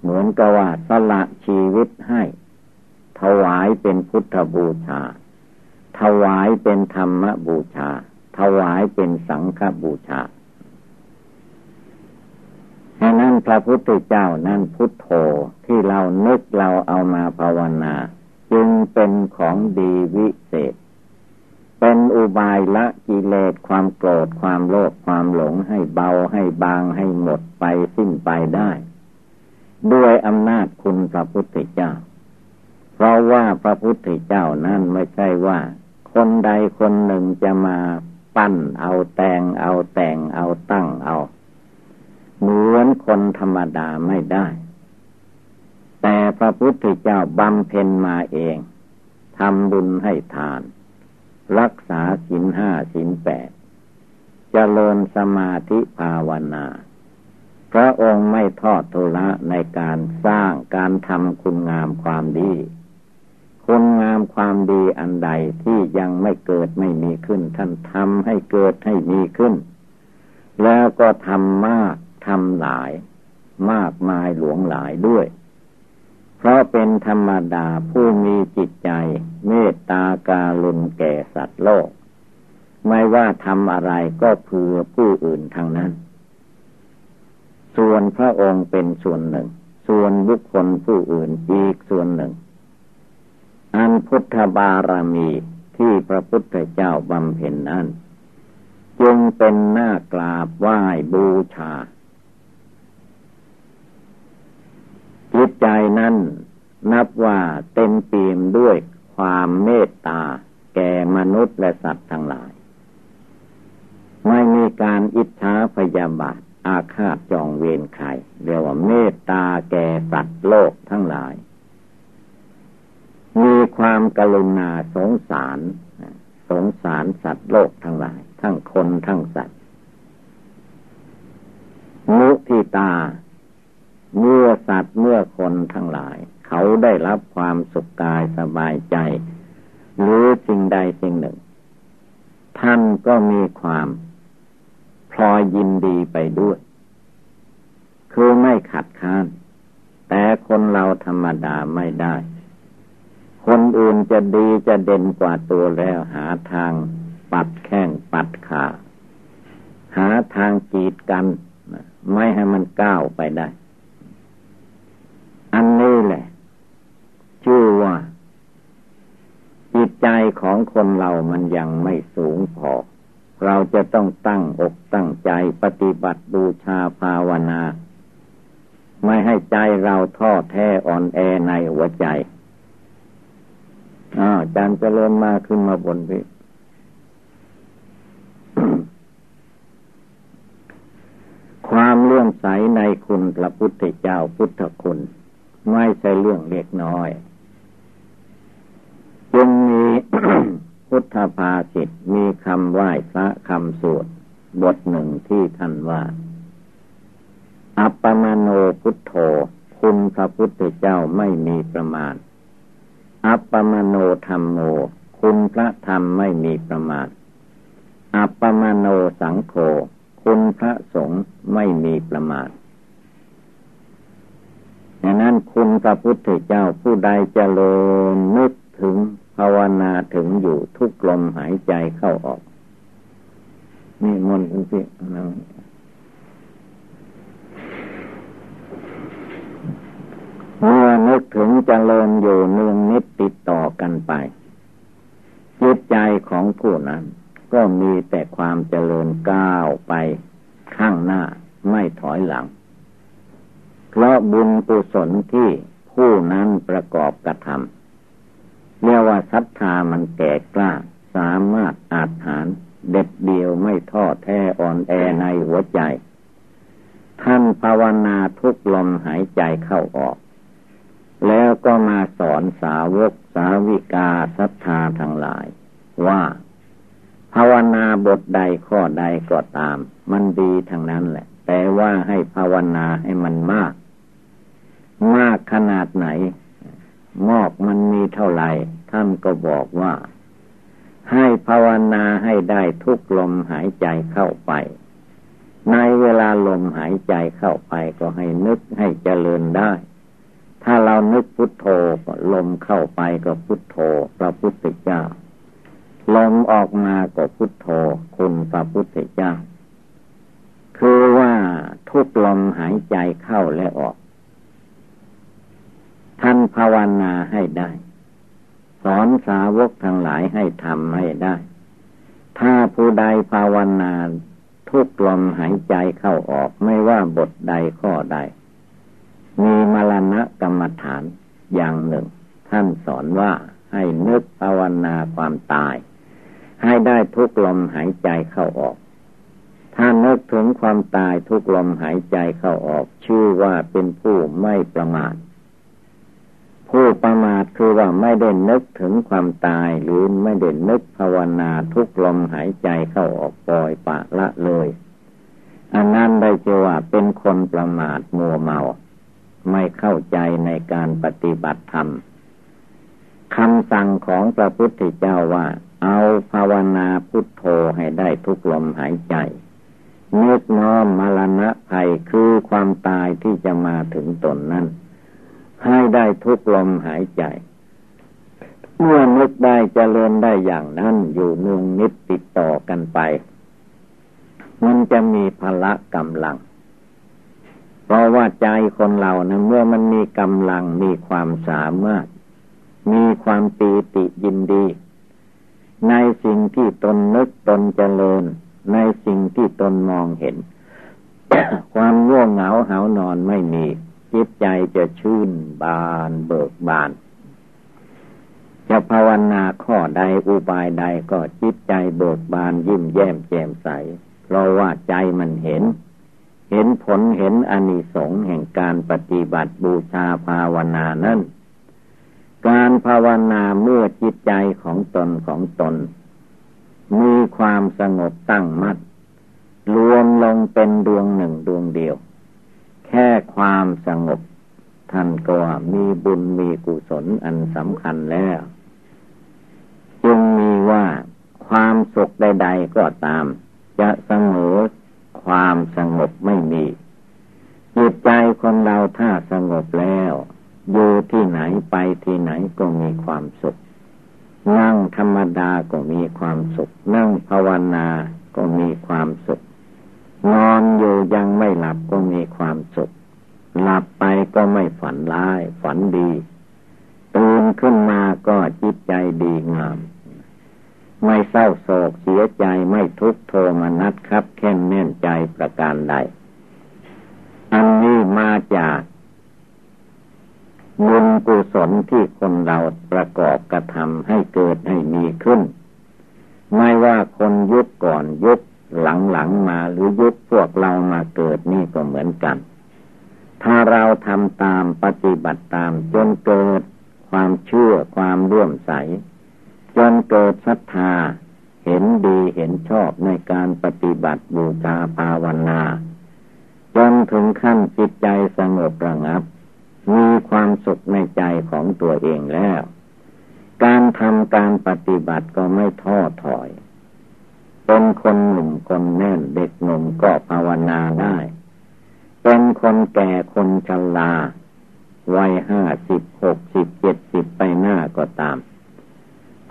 เหมือนกับว่าสละชีวิตให้ ถวายเป็นพุทธบูชา ถวายเป็นธรรมบูชา ถวายเป็นสังฆบูชา ฉะนั้นพระพุทธเจ้านั้นพุทโธที่เรานึกเราเอามาภาวนา จึงเป็นของดีวิเศษ เป็นอุบายละกิเลสความโกรธความโลภความหลงให้เบาให้บางให้หมดไปสิ้นไปได้ ด้วยอำนาจคุณพระพุทธเจ้า เพราะว่าพระพุทธเจ้านั้นไม่ใช่ว่า คนใดคนหนึ่งจะมาปั้นเอาแต่งเอาแต่งเอาตั้งเอา เหมือนคนธรรมดาไม่ได้ แต่พระพุทธเจ้าบำเพ็ญมาเองทำบุญให้ทาน รักษาสินห้าสินแปดจเจริญสมาธิภาวนา พระองค์ไม่ทอดทุละในการสร้างการทำคุณงามความดี คุณงามความดีอันใดที่ยังไม่เกิดไม่มีขึ้น ท่านทำให้เกิดให้มีขึ้น แล้วก็ทำมาก ทำหลายมากมายหลวงหลายด้วย เพราะเป็นธรรมดาผู้มีจิตใจเมตตาการุณแก่สัตว์โลก ไม่ว่าทำอะไรก็เพื่อผู้อื่นทางนั้น ส่วนพระองค์เป็นส่วนหนึ่ง ส่วนบุคคลผู้อื่นอีกส่วนหนึ่ง อันพุทธบารมีที่พระพุทธเจ้าบำเพ็ญนั้น จึงเป็นหน้ากราบไหว้บูชา จิตใจนั้นนับว่าเต็มปีมด้วยความเมตตา แก่มนุษย์และสัตว์ทั้งหลาย ไม่มีการอิจฉาพยาบาท อาฆาตจองเวรใครเรียกว่าเมตตาแก่สัตว์โลกทั้งหลาย มีความกรุณาสงสาร สงสารสัตว์โลกทั้งหลาย ทั้งคนทั้งสัตว์ มุทิตา เมื่อสัตว์เมื่อคนทั้งหลาย เขาได้รับความสุขกายสบายใจ หรือสิ่งใดสิ่งหนึ่ง ท่านก็มีความพลอยยินดีไปด้วย คือไม่ขัดค้าน แต่คนเราธรรมดาไม่ได้ คนอื่นจะดีจะเด่นกว่าตัวแล้วหาทางปัดแข้งปัดขา หาทางจีดกัน ไม่ให้มันก้าวไปได้ นี้แหละ ชื่อว่า จิตใจของคนเรามันยังไม่สูงพอ เราจะต้องตั้งอกตั้งใจปฏิบัติบูชาภาวนา ไม่ให้ใจเราท้อแท้อ่อนแอในหัวใจอาจารย์เจริญมาขึ้นมาบนพี่ความเลื่อมใสในคุณพระพุทธเจ้าพุทธคุณ ไม่ใช่เรื่องเล็กน้อย จึงมีพุทธภาสิตมีคำไหว้พระคำสวดบทหนึ่งที่ท่านว่า อัปปมโนพุทโธ คุณพระพุทธเจ้าไม่มีประมาณ อัปปมโนธรรมโม คุณพระธรรมไม่มีประมาณ อัปปมโนสังโฆ คุณพระสงฆ์ไม่มีประมาณ ดังนั้นคุณพระพุทธเจ้าผู้ใดเจริญนึกถึงภาวนาถึงอยู่ทุกลมหายใจเข้าออก นี่มนคุณพี่นะเมื่อนึกถึงจเจริญอยู่เนืองนิดติดต่อกันไปจิตใจของผู้นั้น ก็มีแต่ความเจริญก้าวไปข้างหน้าไม่ถอยหลัง เพราะบุญกุศลที่ผู้นั้นประกอบกระทำเรียกว่าศรัทธามันแก่กล้า สามารถอาจฐานเด็ดเดียวไม่ท้อแท้อ่อนแอในหัวใจ ท่านภาวนาทุกลมหายใจเข้าออก แล้วก็มาสอนสาวกสาวิกาศรัทธาทั้งหลาย ว่าภาวนาบทใดข้อใดก็ตาม มันดีทั้งนั้นแหละ แต่ว่าให้ภาวนาให้มันมาก มากขนาดไหนมอกมันมีเท่าไหร่ท่านก็บอกว่า ให้ภาวนาให้ได้ทุกลมหายใจเข้าไป ในเวลาลมหายใจเข้าไปก็ให้นึกให้เจริญได้ ถ้าเรานึกพุทโธลมเข้าไปก็พุทโธพระพุทธเจ้าลมออกมาก็พุทโธคุณพระพุทธเจ้า คือว่าทุกลมหายใจเข้าและออก ท่านภาวนาให้ได้ สอนสาวกทั้งหลายให้ทำให้ได้ ถ้าผู้ใดภาวนาทุกลมหายใจเข้าออกไม่ว่าบทใดข้อใด มีมรณะกรรมฐานอย่างหนึ่ง ท่านสอนว่าให้นึกภาวนาความตาย ให้ได้ทุกลมหายใจเข้าออก ถ้านึกถึงความตายทุกลมหายใจเข้าออก ชื่อว่าเป็นผู้ไม่ประมาท ผู้ประมาทคือว่าไม่ได้นึกถึงความตายหรือไม่ได้นึกภาวนาทุกลมหายใจเข้าออกปล่อยปะละเลย อันนั้นได้เจว่าเป็นคนประมาทมัวเมา ไม่เข้าใจในการปฏิบัติธรรมคำสั่งของพระพุทธเจ้าว่า เอาภาวนาพุทโธให้ได้ทุกลมหายใจ นึกน้อมมรณะภัยคือความตายที่จะมาถึงตนนั้น ให้ได้ทุกลมหายใจ เมื่อนึกได้จเจริญได้อย่างนั้นอยู่นึงนิดติดต่อกันไป มันจะมีพละกำลัง เพราะว่าใจคนเรานะเมื่อมันมีกำลังมีความสามารถ มีความปีติยินดี ในสิ่งที่ตนนึกตนเจริญ ในสิ่งที่ตนมองเห็น ความง่วงเหงาเหานอนไม่มี จิตใจจะชื่นบานเบิกบาน จะภาวนาข้อใดอุบายใดก็จิตใจเบิกบานยิ้มแย้มแจ่มใส เพราะว่าใจมันเห็น เห็นผลเห็นอนิสงส์แห่งการปฏิบัติบูชาภาวนานั้นการภาวนาเมื่อจิตใจของตนของตน มีความสงบตั้งมัดรวมลงเป็นดวงหนึ่งดวงเดียว แค่ความสงบ ท่านก็มีบุญมีกุศลอันสำคัญแล้ว จึงมีว่าความสุขใด ๆ ก็ตาม จะเสมอความสงบไม่มีจิตใจคนเราถ้าสงบแล้ว อยู่ที่ไหนไปที่ไหนก็มีความสุข นั่งธรรมดาก็มีความสุข นั่งภาวนาก็มีความสุข นอนอยู่ยังไม่หลับก็มีความสุข หลับไปก็ไม่ฝันร้าย ฝันดี ตื่นขึ้นมาก็จิตใจดีงาม ไม่เศร้าโศกเสียใจไม่ทุกโทมนัสครับ แค่นแน่นใจประการใด อันนี้มาจาก บุญกุศลที่คนเราประกอบกระทำให้เกิดให้มีขึ้น ไม่ว่าคนยุคก่อนยุคหลังๆมาหรือยุคพวกเรามาเกิดนี่ก็เหมือนกัน ถ้าเราทำตามปฏิบัติตามจนเกิดความเชื่อความร่วมใส จนเกิดศรัทธา เห็นดีเห็นชอบในการปฏิบัติบูชาภาวนา จนถึงขั้นจิตใจสงบระงับ มีความสุขในใจของตัวเองแล้ว การทำการปฏิบัติก็ไม่ท้อถอย เป็นคนหนุ่มคนแน่นเด็กหนุ่มก็ภาวนาได้ เป็นคนแก่คนชราวัยห้าสิบหกสิบเจ็ดสิบไปหน้าก็ตาม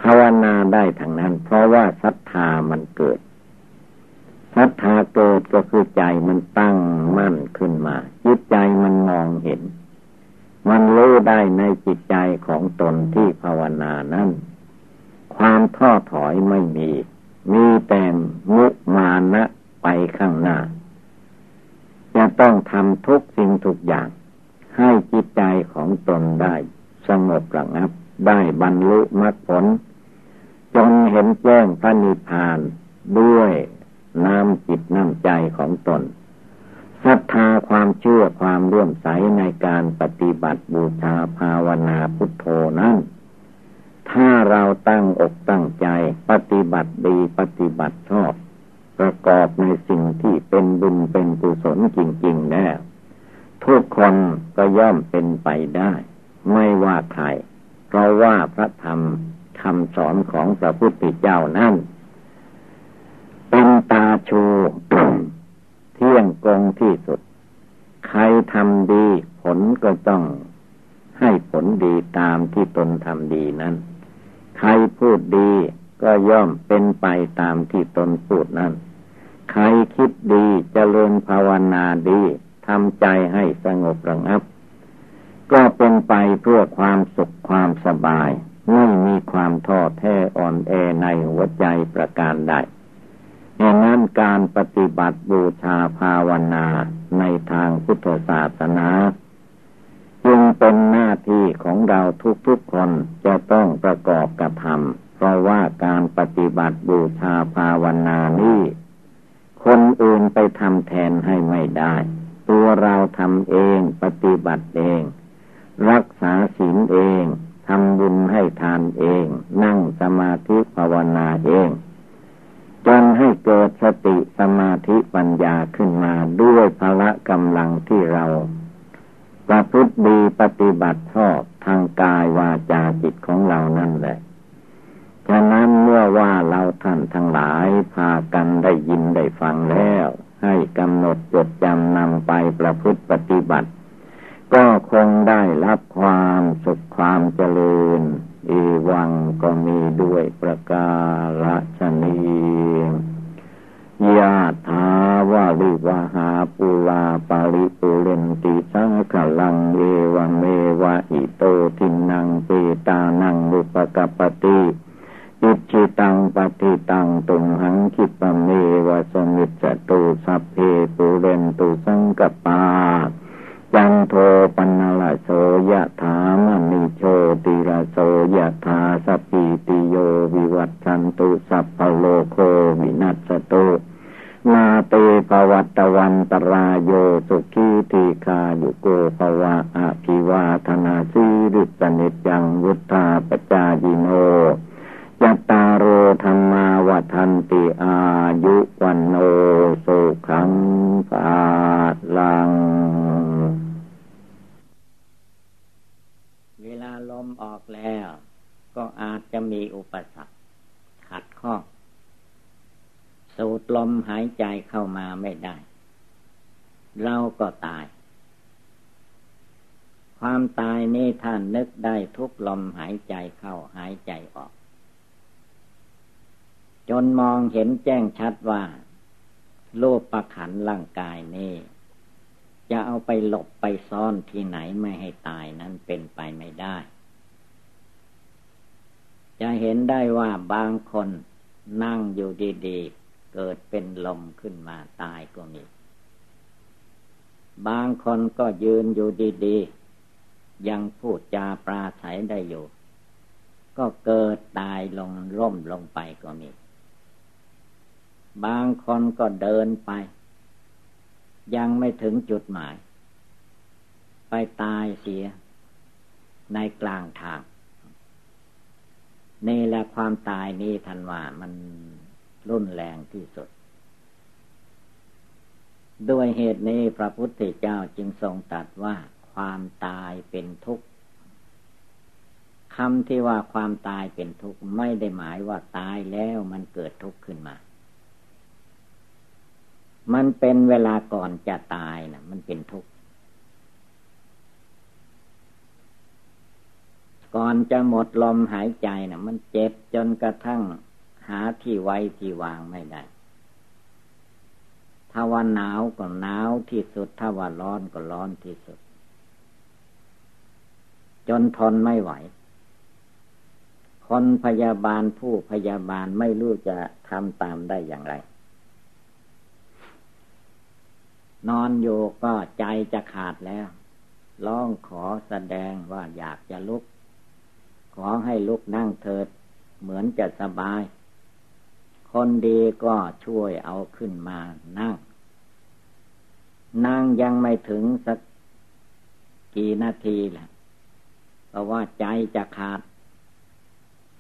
ภาวนาได้ทางนั้น เพราะว่าศรัทธามันเกิดศรัทธาเกิดก็คือใจมันตั้งมั่นขึ้นมาจิตใจมันมองเห็น มันรู้ได้ในจิตใจของตนที่ภาวนานั้น ความท้อถอยไม่มี มีแต่มุมานะไปข้างหน้า จะต้องทำทุกสิ่งทุกอย่าง ให้จิตใจของตนได้ สงบระงับ ได้บรรลุมรรคผลจงเห็นแจ้งพระนิพพานด้วยน้ำจิตน้ำใจของตน ศรัทธาความเชื่อความร่วมใสในการปฏิบัติบูชาภาวนาพุทโธนั้น ถ้าเราตั้งอกตั้งใจปฏิบัติดีปฏิบัติชอบ ประกอบในสิ่งที่เป็นบุญเป็นกุศลจริง ๆ แล้ว ทุกคนก็ย่อมเป็นไปได้ ไม่ว่าใคร เพราะว่าพระธรรมคำสอนของพระพุทธเจ้านั้นเป็นตาชู เที่ยงกงที่สุด ใครทำดี ผลก็ต้องให้ผลดีตามที่ตนทำดีนั้น ใครพูดดีก็ย่อมเป็นไปตามที่ตนพูดนั้น ใครคิดดีจเจริญภาวนาดีทำใจให้สงบระงับ ก็เป็นไปเพื่อความสุขความสบาย ไม่มีความท้อแท้อ่อนแอในหัวใจประการใด ดังนั้นการปฏิบัติบูชาภาวนาในทางพุทธศาสนา จึงเป็นหน้าที่ของเราทุกๆคนจะต้องประกอบกระทำเพราะว่าการปฏิบัติบูชาภาวนานี้คนอื่นไปทำแทนให้ไม่ได้ ตัวเราทำเองปฏิบัติเอง รักษาศีลเองทำบุญให้ทานเอง นั่งสมาธิภาวนาเอง จนให้เกิดสติสมาธิปัญญาขึ้นมาด้วยพละกำลังที่เรา ประพฤติดีปฏิบัติชอบทางกายวาจาจิตของเรานั่นแหละฉะนั้นเมื่อว่าเราท่านทั้งหลายพากันได้ยินได้ฟังแล้ว ให้กำหนดจดจำนำไปประพฤติปฏิบัติ ก็คงได้รับความสุขความเจริญ อีวังก็มีด้วยประกาศนียาถาวาลิวหาปุลาปาริปุเรนติสังขลังเอวังเมวะอิโตทินังเปตานังบุปกปติอิจิตังปฏิตังตุมหังคิปเมวะสมิจตุสัพเพปุเรนตุสังกปา จันโทปนละโสยะถามณิโชติระโสยะถาสปิติโยวิวัตชันตุสัพพโลโควินัสตุนาเตภวัตวันตรายโยสุขีติคายุโกภวะอาภิวาธนาสีริสนิจังวุธาปจายิโนยัตตาโรธรรมาวทันติอายุวันโนสุขังภาลัง เวลาล มออกแล้ว ก็อาจจะมีอุปสรรคขัดข้องสูดลมหายใจเข้ามาไม่ได้ เราก็ตาย ความตายนี่ท่านนึกได้ทุกลมหายใจเข้าหายใจออก จนมองเห็นแจ้งชัดว่า โลกประขันร่างกายนี่จะเอาไปหลบไปซ่อนที่ไหนไม่ให้ตายนั้นเป็นไปไม่ได้ จะเห็นได้ว่าบางคนนั่งอยู่ดีๆ เกิดเป็นลมขึ้นมาตายก็มี บางคนก็ยืนอยู่ดีๆ ยังพูดจาปราศัยได้อยู่ ก็เกิดตายลงร่มลงไปก็มี บางคนก็เดินไป ยังไม่ถึงจุดหมาย ไปตายเสียในกลางทาง นี่แหละความตายนี่ทันว่ามันรุนแรงที่สุด ด้วยเหตุนี้พระพุทธเจ้าจึงทรงตรัสว่าความตายเป็นทุกข์คำที่ว่าความตายเป็นทุกข์ไม่ได้หมายว่าตายแล้วมันเกิดทุกข์ขึ้นมา มันเป็นเวลาก่อนจะตายนะมันเป็นทุกข์ ก่อนจะหมดลมหายใจนะมันเจ็บจนกระทั่งหาที่ไว้ที่วางไม่ได้ถ้าว่าหนาวก็หนาวที่สุด ถ้าว่าร้อนก็ร้อนที่สุด จนทนไม่ไหว คนพยาบาลผู้พยาบาลไม่รู้จะทำตามได้อย่างไร นอนอยู่ก็ใจจะขาดแล้ว ร้องขอแสดงว่าอยากจะลุก ขอให้ลุกนั่งเถิด เหมือนจะสบาย คนดีก็ช่วยเอาขึ้นมานั่ง นั่งยังไม่ถึงสักกี่นาทีแหละเพราะว่าใจจะขาด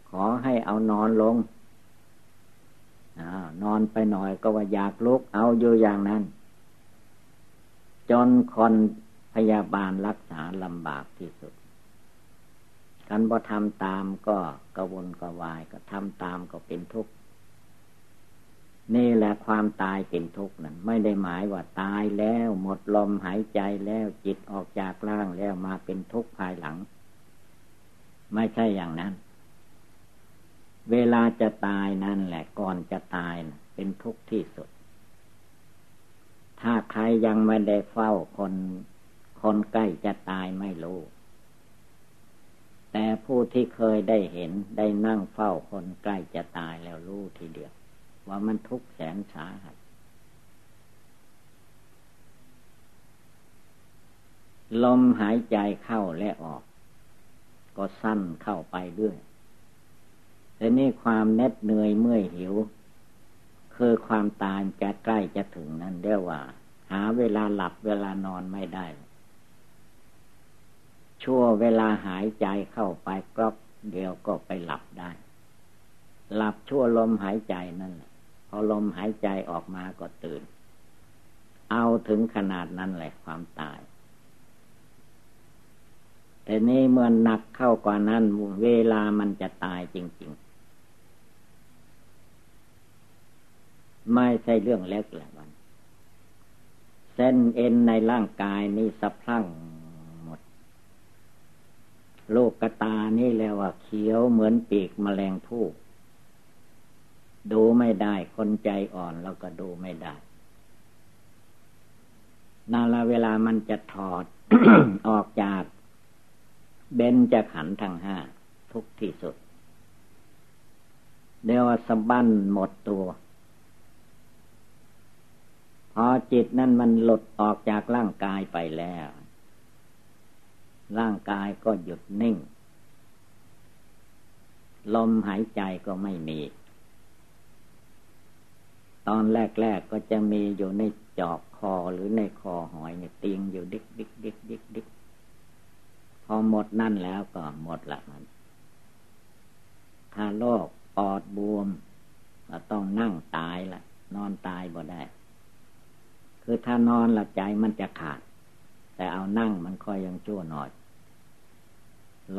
ขอให้เอานอนลงอนอนไปหน่อยก็ว่าอยากลุกเอาอยู่อย่างนั้น จนคนพยาบาลรักษาลำบากที่สุด กันบ่ทำตามก็กระวนกระวาย ก็ทำตามก็เป็นทุกข์นี่แหละความตายเป็นทุกข์นั่นไม่ได้หมายว่าตายแล้วหมดลมหายใจแล้วจิตออกจากร่างแล้วมาเป็นทุกข์ภายหลัง ไม่ใช่อย่างนั้น เวลาจะตายนั่นแหละก่อนจะตายนะเป็นทุกข์ที่สุด ถ้าใครยังไม่ได้เฝ้าคน คนใกล้จะตายไม่รู้ แต่ผู้ที่เคยได้เห็นได้นั่งเฝ้าคนใกล้จะตายแล้วรู้ทีเดียว ว่ามันทุกข์แสนสาหัสลมหายใจเข้าและออก ก็สั้นเข้าไปด้วย แต่นี่ความเน็ดเหนื่อยเมื่อยหิว คือความตายจะใกล้จะถึงนั่นเรียกว่า หาเวลาหลับเวลานอนไม่ได้ ชั่วเวลาหายใจเข้าไปกรอบเดียวก็ไปหลับได้ หลับชั่วลมหายใจนั่นแหละพอลมหายใจออกมาก็ตื่น เอาถึงขนาดนั้นแหละความตาย แต่นี่เมื่อหนักเข้ากว่านั้นเวลามันจะตายจริง ๆ ไม่ใช่เรื่องเล็กแหละมัน เส้นเอ็นในร่างกายนี่สะพรั่ง โลกกตานี่แล้วว่าเขียวเหมือนปีกมแมลงผู้ดูไม่ได้คนใจอ่อนแล้วก็ดูไม่ได้นาลาเวลามันจะถอดออกจากเบนจะขันทั้งห้าทุกที่สุดเดียวสะบั้นหมดตัว พอจิตนั่นมันหลุดออกจากร่างกายไปแล้ว ร่างกายก็หยุดนิ่ง ลมหายใจก็ไม่มี ตอนแรกๆก็จะมีอยู่ในจอกคอหรือในคอหอยเนี่ยติงอยู่ดิกดิกดิกดิกดิกพอหมดนั่นแล้วก็หมดละมัน ถ้าโรคปอดบวมก็ต้องนั่งตายละนอนตายบ่ได้ คือถ้านอนหลับใจมันจะขาด แต่เอานั่งมันค่อยยังชั่วหน่อย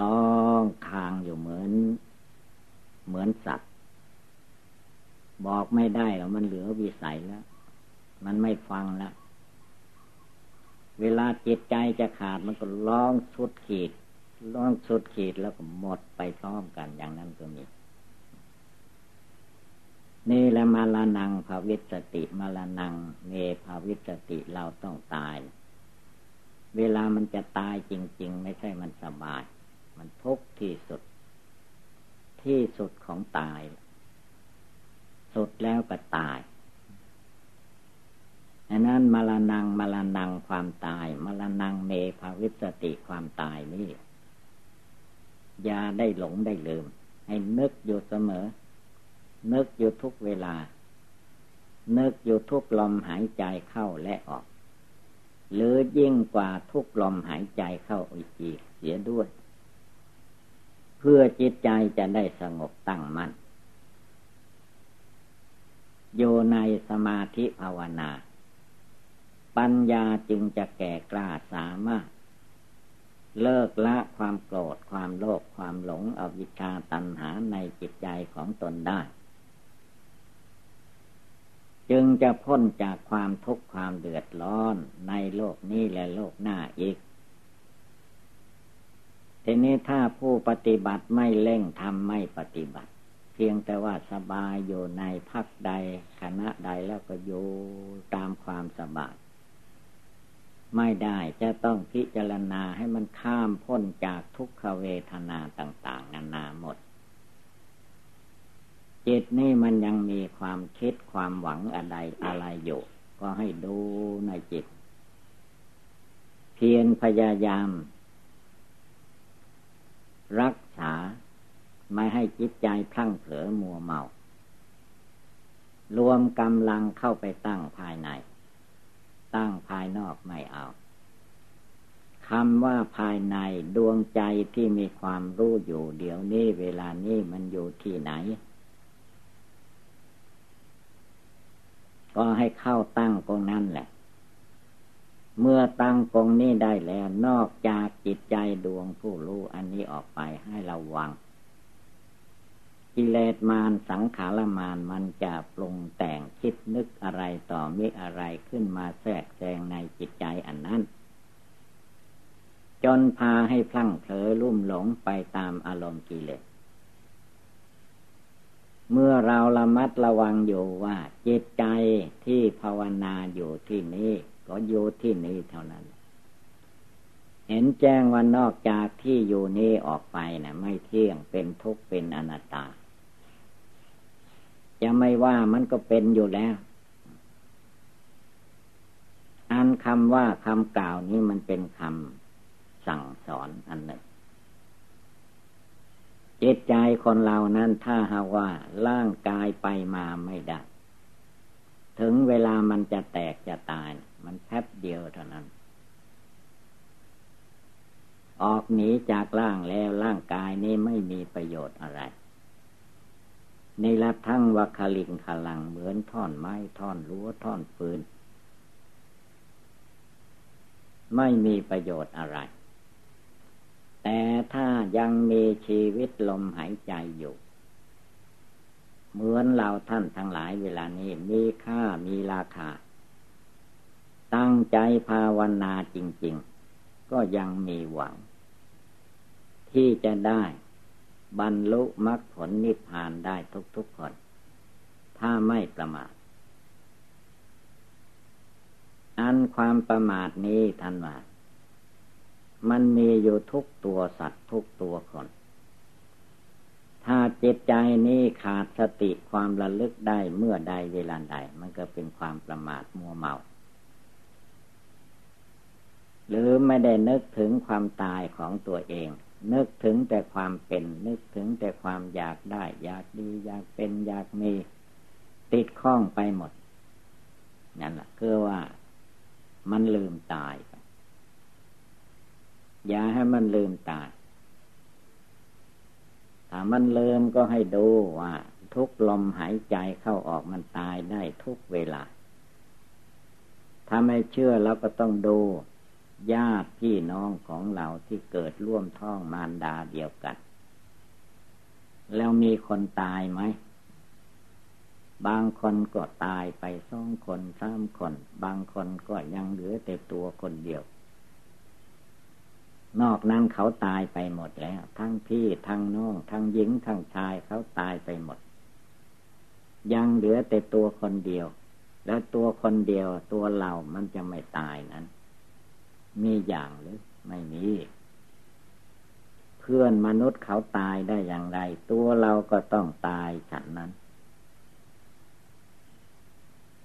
ร้องคางอยู่เหมือน เหมือนสัตว์ บอกไม่ได้แล้วมันเหลือวิสัยแล้ว มันไม่ฟังแล้ว เวลาจิตใจจะขาดมันก็ร้องสุดขีดร้องสุดขีดแล้วก็หมดไปพร้อมกันอย่างนั้นก็มีนี่แหละมาลานังภาวิสติมาลานัง เมภาวิสติเราต้องตาย เวลามันจะตายจริง ๆ ไม่ใช่มันสบาย มันทุกข์ที่สุด ที่สุดของตาย สุดแล้วก็ตายอันนั้นมาลานังมาลานังความตายมาลานังเมภาวิสติความตายนี่อย่าได้หลงได้ลืม ให้นึกอยู่เสมอ นึกอยู่ทุกเวลา นึกอยู่ทุกลมหายใจเข้าและออก หรือยิ่งกว่าทุกลมหายใจเข้าอีกเสียด้วย เพื่อจิตใจจะได้สงบตั้งมัน่นโยในสมาธิภาวนา ปัญญาจึงจะแก่กล้าสามารถ เลิกละความโกรธความโลภความหลงอวิชชาตัณหาในจิตใจของตนได้ จึงจะพ้นจากความทุกข์ความเดือดร้อนในโลกนี้และโลกหน้าอีก ทีนี้ถ้าผู้ปฏิบัติไม่เร่งทำไม่ปฏิบัติ เพียงแต่ว่าสบายอยู่ในพักใดคณะใดแล้วก็อยู่ตามความสบายไม่ได้จะต้องพิจารณาให้มันข้ามพ้นจากทุกขเวทนาต่าง ๆ นานาหมด จิตนี่มันยังมีความคิดความหวังอะไรอะไรอยู่ ก็ให้ดูในจิต เพียรพยายาม รักษาไม่ให้จิตใจพลั้งเผลอมัวเมา รวมกำลังเข้าไปตั้งภายใน ตั้งภายนอกไม่เอาคำว่าภายในดวงใจที่มีความรู้อยู่เดี๋ยวนี้เวลานี้มันอยู่ที่ไหน ก็ให้เข้าตั้งตรงนั้นแหละ เมื่อตั้งตรงนี้ได้แล้ว นอกจากจิตใจดวงผู้รู้อันนี้ออกไปให้ระวัง กิเลสมารสังขารมารมันจะปรุงแต่งคิดนึกอะไรต่อมิอะไรขึ้นมาแทรกแซงในจิตใจอันนั้น จนพาให้พลั้งเผลอลุ่มหลงไปตามอารมณ์กิเลสเมื่อเราระมัดระวังอยู่ว่าจิตใจที่ภาวนาอยู่ที่นี้ ก็อยู่ที่นี้เท่านั้น เห็นแจ้งว่านอกจากที่อยู่นี้ออกไปนะไม่เที่ยงเป็นทุกข์เป็นอนัตตา จะไม่ว่ามันก็เป็นอยู่แล้ว อันคำว่าคำกล่าวนี้มันเป็นคำสั่งสอนอันหนึ่งจิตใจคนเรานั้นถ้าหาว่าร่างกายไปมาไม่ได้ ถึงเวลามันจะแตกจะตาย มันแป๊บเดียวเท่านั้น ออกหนีจากร่างแล้วร่างกายนี้ไม่มีประโยชน์อะไร ในละทั้งวัคลิงขลังเหมือนท่อนไม้ท่อนรั้วท่อนปืน ไม่มีประโยชน์อะไร แต่ถ้ายังมีชีวิตลมหายใจอยู่เหมือนเราท่านทั้งหลายเวลานี้มีค่ามีราคา ตั้งใจภาวนาจริง ๆ ก็ยังมีหวัง ที่จะได้บรรลุมรรคผลนิพพานได้ทุกๆคน ถ้าไม่ประมาทอันความประมาทนี้ท่านว่ามันมีอยู่ทุกตัวสัตว์ทุกตัวคน ถ้าจิตใจนี้ขาดสติความระลึกได้เมื่อใดเวลาใด มันก็เป็นความประมาทมัวเมา หรือไม่ได้นึกถึงความตายของตัวเอง นึกถึงแต่ความเป็น นึกถึงแต่ความอยากได้ อยากดี อยากเป็น อยากมี ติดข้องไปหมด นั่นแหละคือว่ามันลืมตายไปอย่าให้มันลืมตาย ถ้ามันลืมก็ให้ดูว่า ทุกลมหายใจเข้าออกมันตายได้ทุกเวลา ถ้าไม่เชื่อเราก็ต้องดู ญาติพี่น้องของเราที่เกิดร่วมท้องมารดาเดียวกัน แล้วมีคนตายไหม บางคนก็ตายไปสองคนสามคน บางคนก็ยังเหลือแต่ตัวคนเดียว นอกนั้นเขาตายไปหมดแล้ว ทั้งพี่ทั้งน้อง ทั้งหญิงทั้งชายเขาตายไปหมด ยังเหลือแต่ตัวคนเดียว แล้วตัวคนเดียวตัวเรามันจะไม่ตายนั้น มีอย่างหรือไม่มี เพื่อนมนุษย์เขาตายได้อย่างไร ตัวเราก็ต้องตายฉันนั้น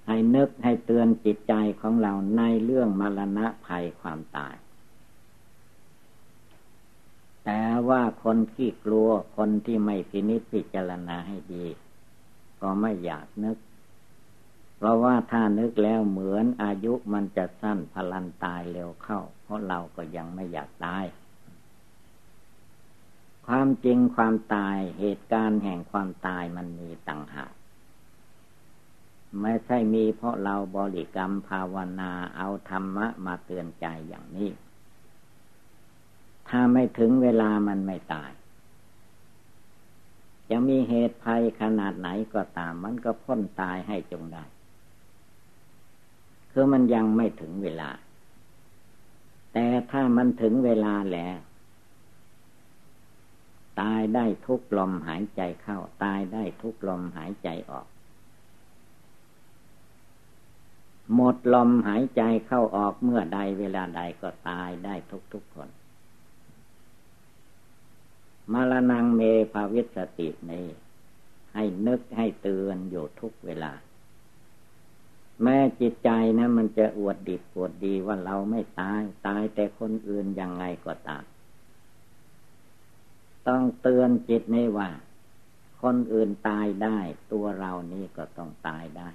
ให้นึกให้เตือนจิตใจของเราในเรื่องมรณะภัยความตาย แต่ว่าคนที่กลัวคนที่ไม่พินิจพิจารณาให้ดี ก็ไม่อยากนึก ราะว่าถ้านึกแล้วเหมือนอายุมันจะสั้นพลันตายเร็วเข้า เพราะเราก็ยังไม่อยากตาย ความจริงความตายเหตุการณ์แห่งความตายมันมีต่างหากไม่ใช่มีเพราะเราบริกรรมภาวนาเอาธรรมะมาเตือนใจอย่างนี้ ถ้าไม่ถึงเวลามันไม่ตาย จะมีเหตุภัยขนาดไหนก็ตามมันก็พ้นตายให้จงได้ คือมันยังไม่ถึงเวลา แต่ถ้ามันถึงเวลาแล้ว ตายได้ทุกลมหายใจเข้า ตายได้ทุกลมหายใจออก หมดลมหายใจเข้าออกเมื่อใดเวลาใดก็ตายได้ทุกทุกคนมรณงเมภาวิสตินี้ให้นึกให้เตือนอยู่ทุกเวลา แม้จิตใจนะมันจะอวดดีอวดดีว่าเราไม่ตายตายแต่คนอื่นยังไงก็ตามต้องเตือนจิตนี้ว่า คนอื่นตายได้ ตัวเรานี่ก็ต้องตายได้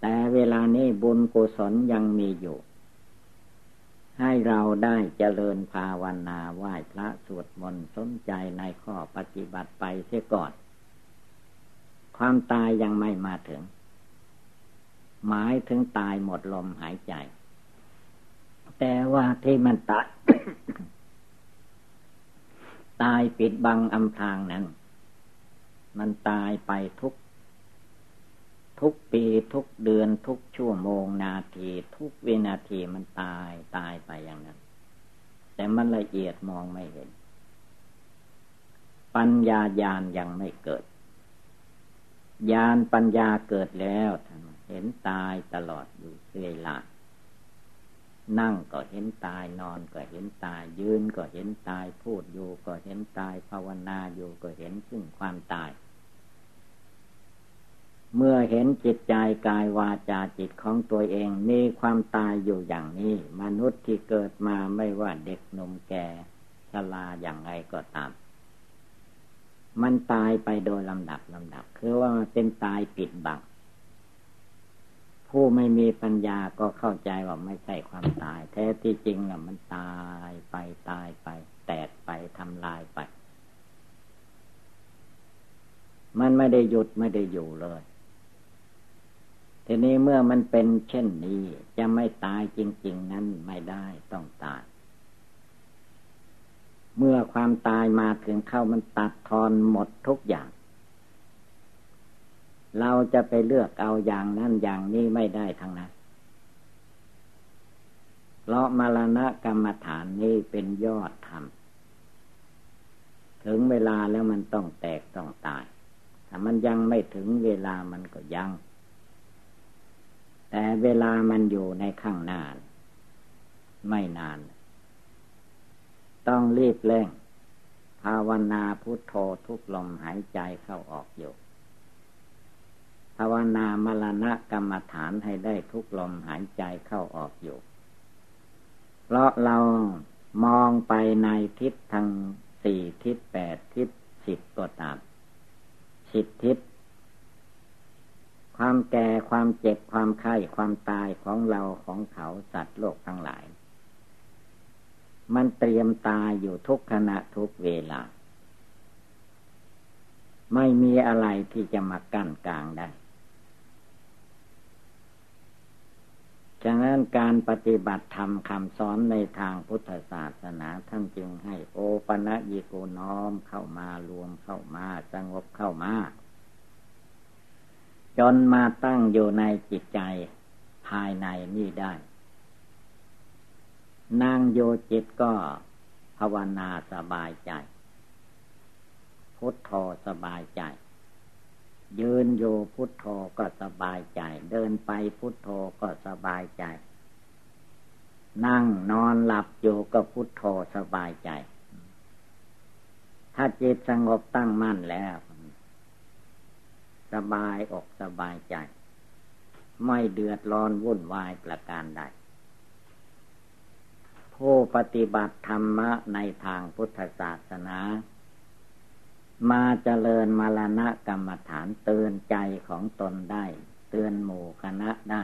แต่เวลานี้บุญกุศลยังมีอยู่ ให้เราได้เจริญภาวนาไหว้พระสวดมนต์สนใจในข้อปฏิบัติไปเสียก่อน ความตายยังไม่มาถึง หมายถึงตายหมดลมหายใจ แต่ว่าที่มันตายตายปิดบังอำพรางนั้น มันตายไปทุก ทุกปีทุกเดือนทุกชั่วโมงนาที ทุกวินาทีมันตายตายไปอย่างนั้น แต่มันละเอียดมองไม่เห็น ปัญญาญาณยังไม่เกิด ญาณปัญญาเกิดแล้วท่าน เห็นตายตลอดอยู่เวลา นั่งก็เห็นตายนอนก็เห็นตาย ยืนก็เห็นตายพูดอยู่ก็เห็นตายภาวนาอยู่ก็เห็นซึ่งความตาย เมื่อเห็นจิตใจกายวาจาจิตของตัวเองมีความตายอยู่อย่างนี้ มนุษย์ที่เกิดมาไม่ว่าเด็กหนุ่มแก่ชราอย่างไรก็ตามมันตายไปโดยลำดับลำดับ คือว่ามันเป็นตายปิดบัง ผู้ไม่มีปัญญาก็เข้าใจว่าไม่ใช่ความตาย แท้ที่จริงน่ะ มันตายไปตายไป แตกไปทำลายไป มันไม่ได้หยุดไม่ได้อยู่เลย ทีนี้เมื่อมันเป็นเช่นนี้ จะไม่ตายจริง ๆ นั้นไม่ได้ต้องตาย เมื่อความตายมาถึงเข้ามันตัดทอนหมดทุกอย่าง เราจะไปเลือกเอาอย่างนั้นอย่างนี้ไม่ได้ทั้งนั้นเพราะมรณะกรรมฐานนี้เป็นยอดธรรม ถึงเวลาแล้วมันต้องแตกต้องตาย ถ้ามันยังไม่ถึงเวลามันก็ยัง แต่เวลามันอยู่ในข้างหน้าไม่นาน ต้องรีบเร่ง ภาวนาพุทโธทุกลมหายใจเข้าออกอยู่ ภาวนามรณะกรรมฐานให้ได้ทุกลมหายใจเข้าออกอยู่ เพราะเรามองไปในทิศทางสี่ทิศแปดทิศสิบก็ตามสิบทิศ ความแก่ความเจ็บความไข้ความตายของเราของเขาสัตว์โลกทั้งหลาย มันเตรียมตายอยู่ทุกขณะทุกเวลา ไม่มีอะไรที่จะมากั้นกลางได้ ฉะนั้นการปฏิบัติธรรมคำสอนในทางพุทธศาสนาท่านจึงให้โอปะนะยิโกน้อมเข้ามารวมเข้ามาสงบเข้ามา จนมาตั้งอยู่ในจิตใจภายในนี่ได้ นางโยจิตก็ภาวนาสบายใจ พุทโธสบายใจ ยืนโยพุทโธก็สบายใจ เดินไปพุทโธก็สบายใจ นั่งนอนหลับอยู่ก็พุทโธสบายใจ ถ้าจิตสงบตั้งมั่นแล้ว สบายอกสบายใจ ไม่เดือดร้อนวุ่นวายประการใดผู้ปฏิบัติธรรมะในทางพุทธศาสนา มาเจริญมรณะกรรมฐานเตือนใจของตนได้ เตือนหมู่คณะได้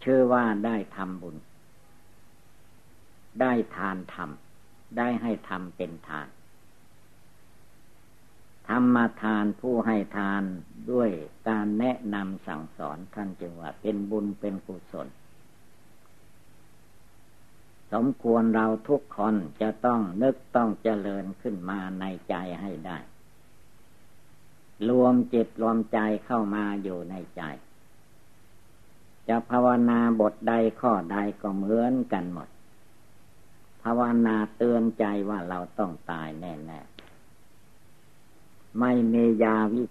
เชื่อว่าได้ทำบุญ ได้ทานทำได้ให้ทำเป็นทานธรรมทานผู้ให้ทานด้วยการแนะนำสั่งสอนท่านจึงว่าเป็นบุญเป็นกุศล สมควรเราทุกคนจะต้องนึกต้องเจริญขึ้นมาในใจให้ได้ รวมจิตรวมใจเข้ามาอยู่ในใจ จะภาวนาบทใดข้อใดก็เหมือนกันหมด ภาวนาเตือนใจว่าเราต้องตายแน่ ๆ ไม่มียาวิ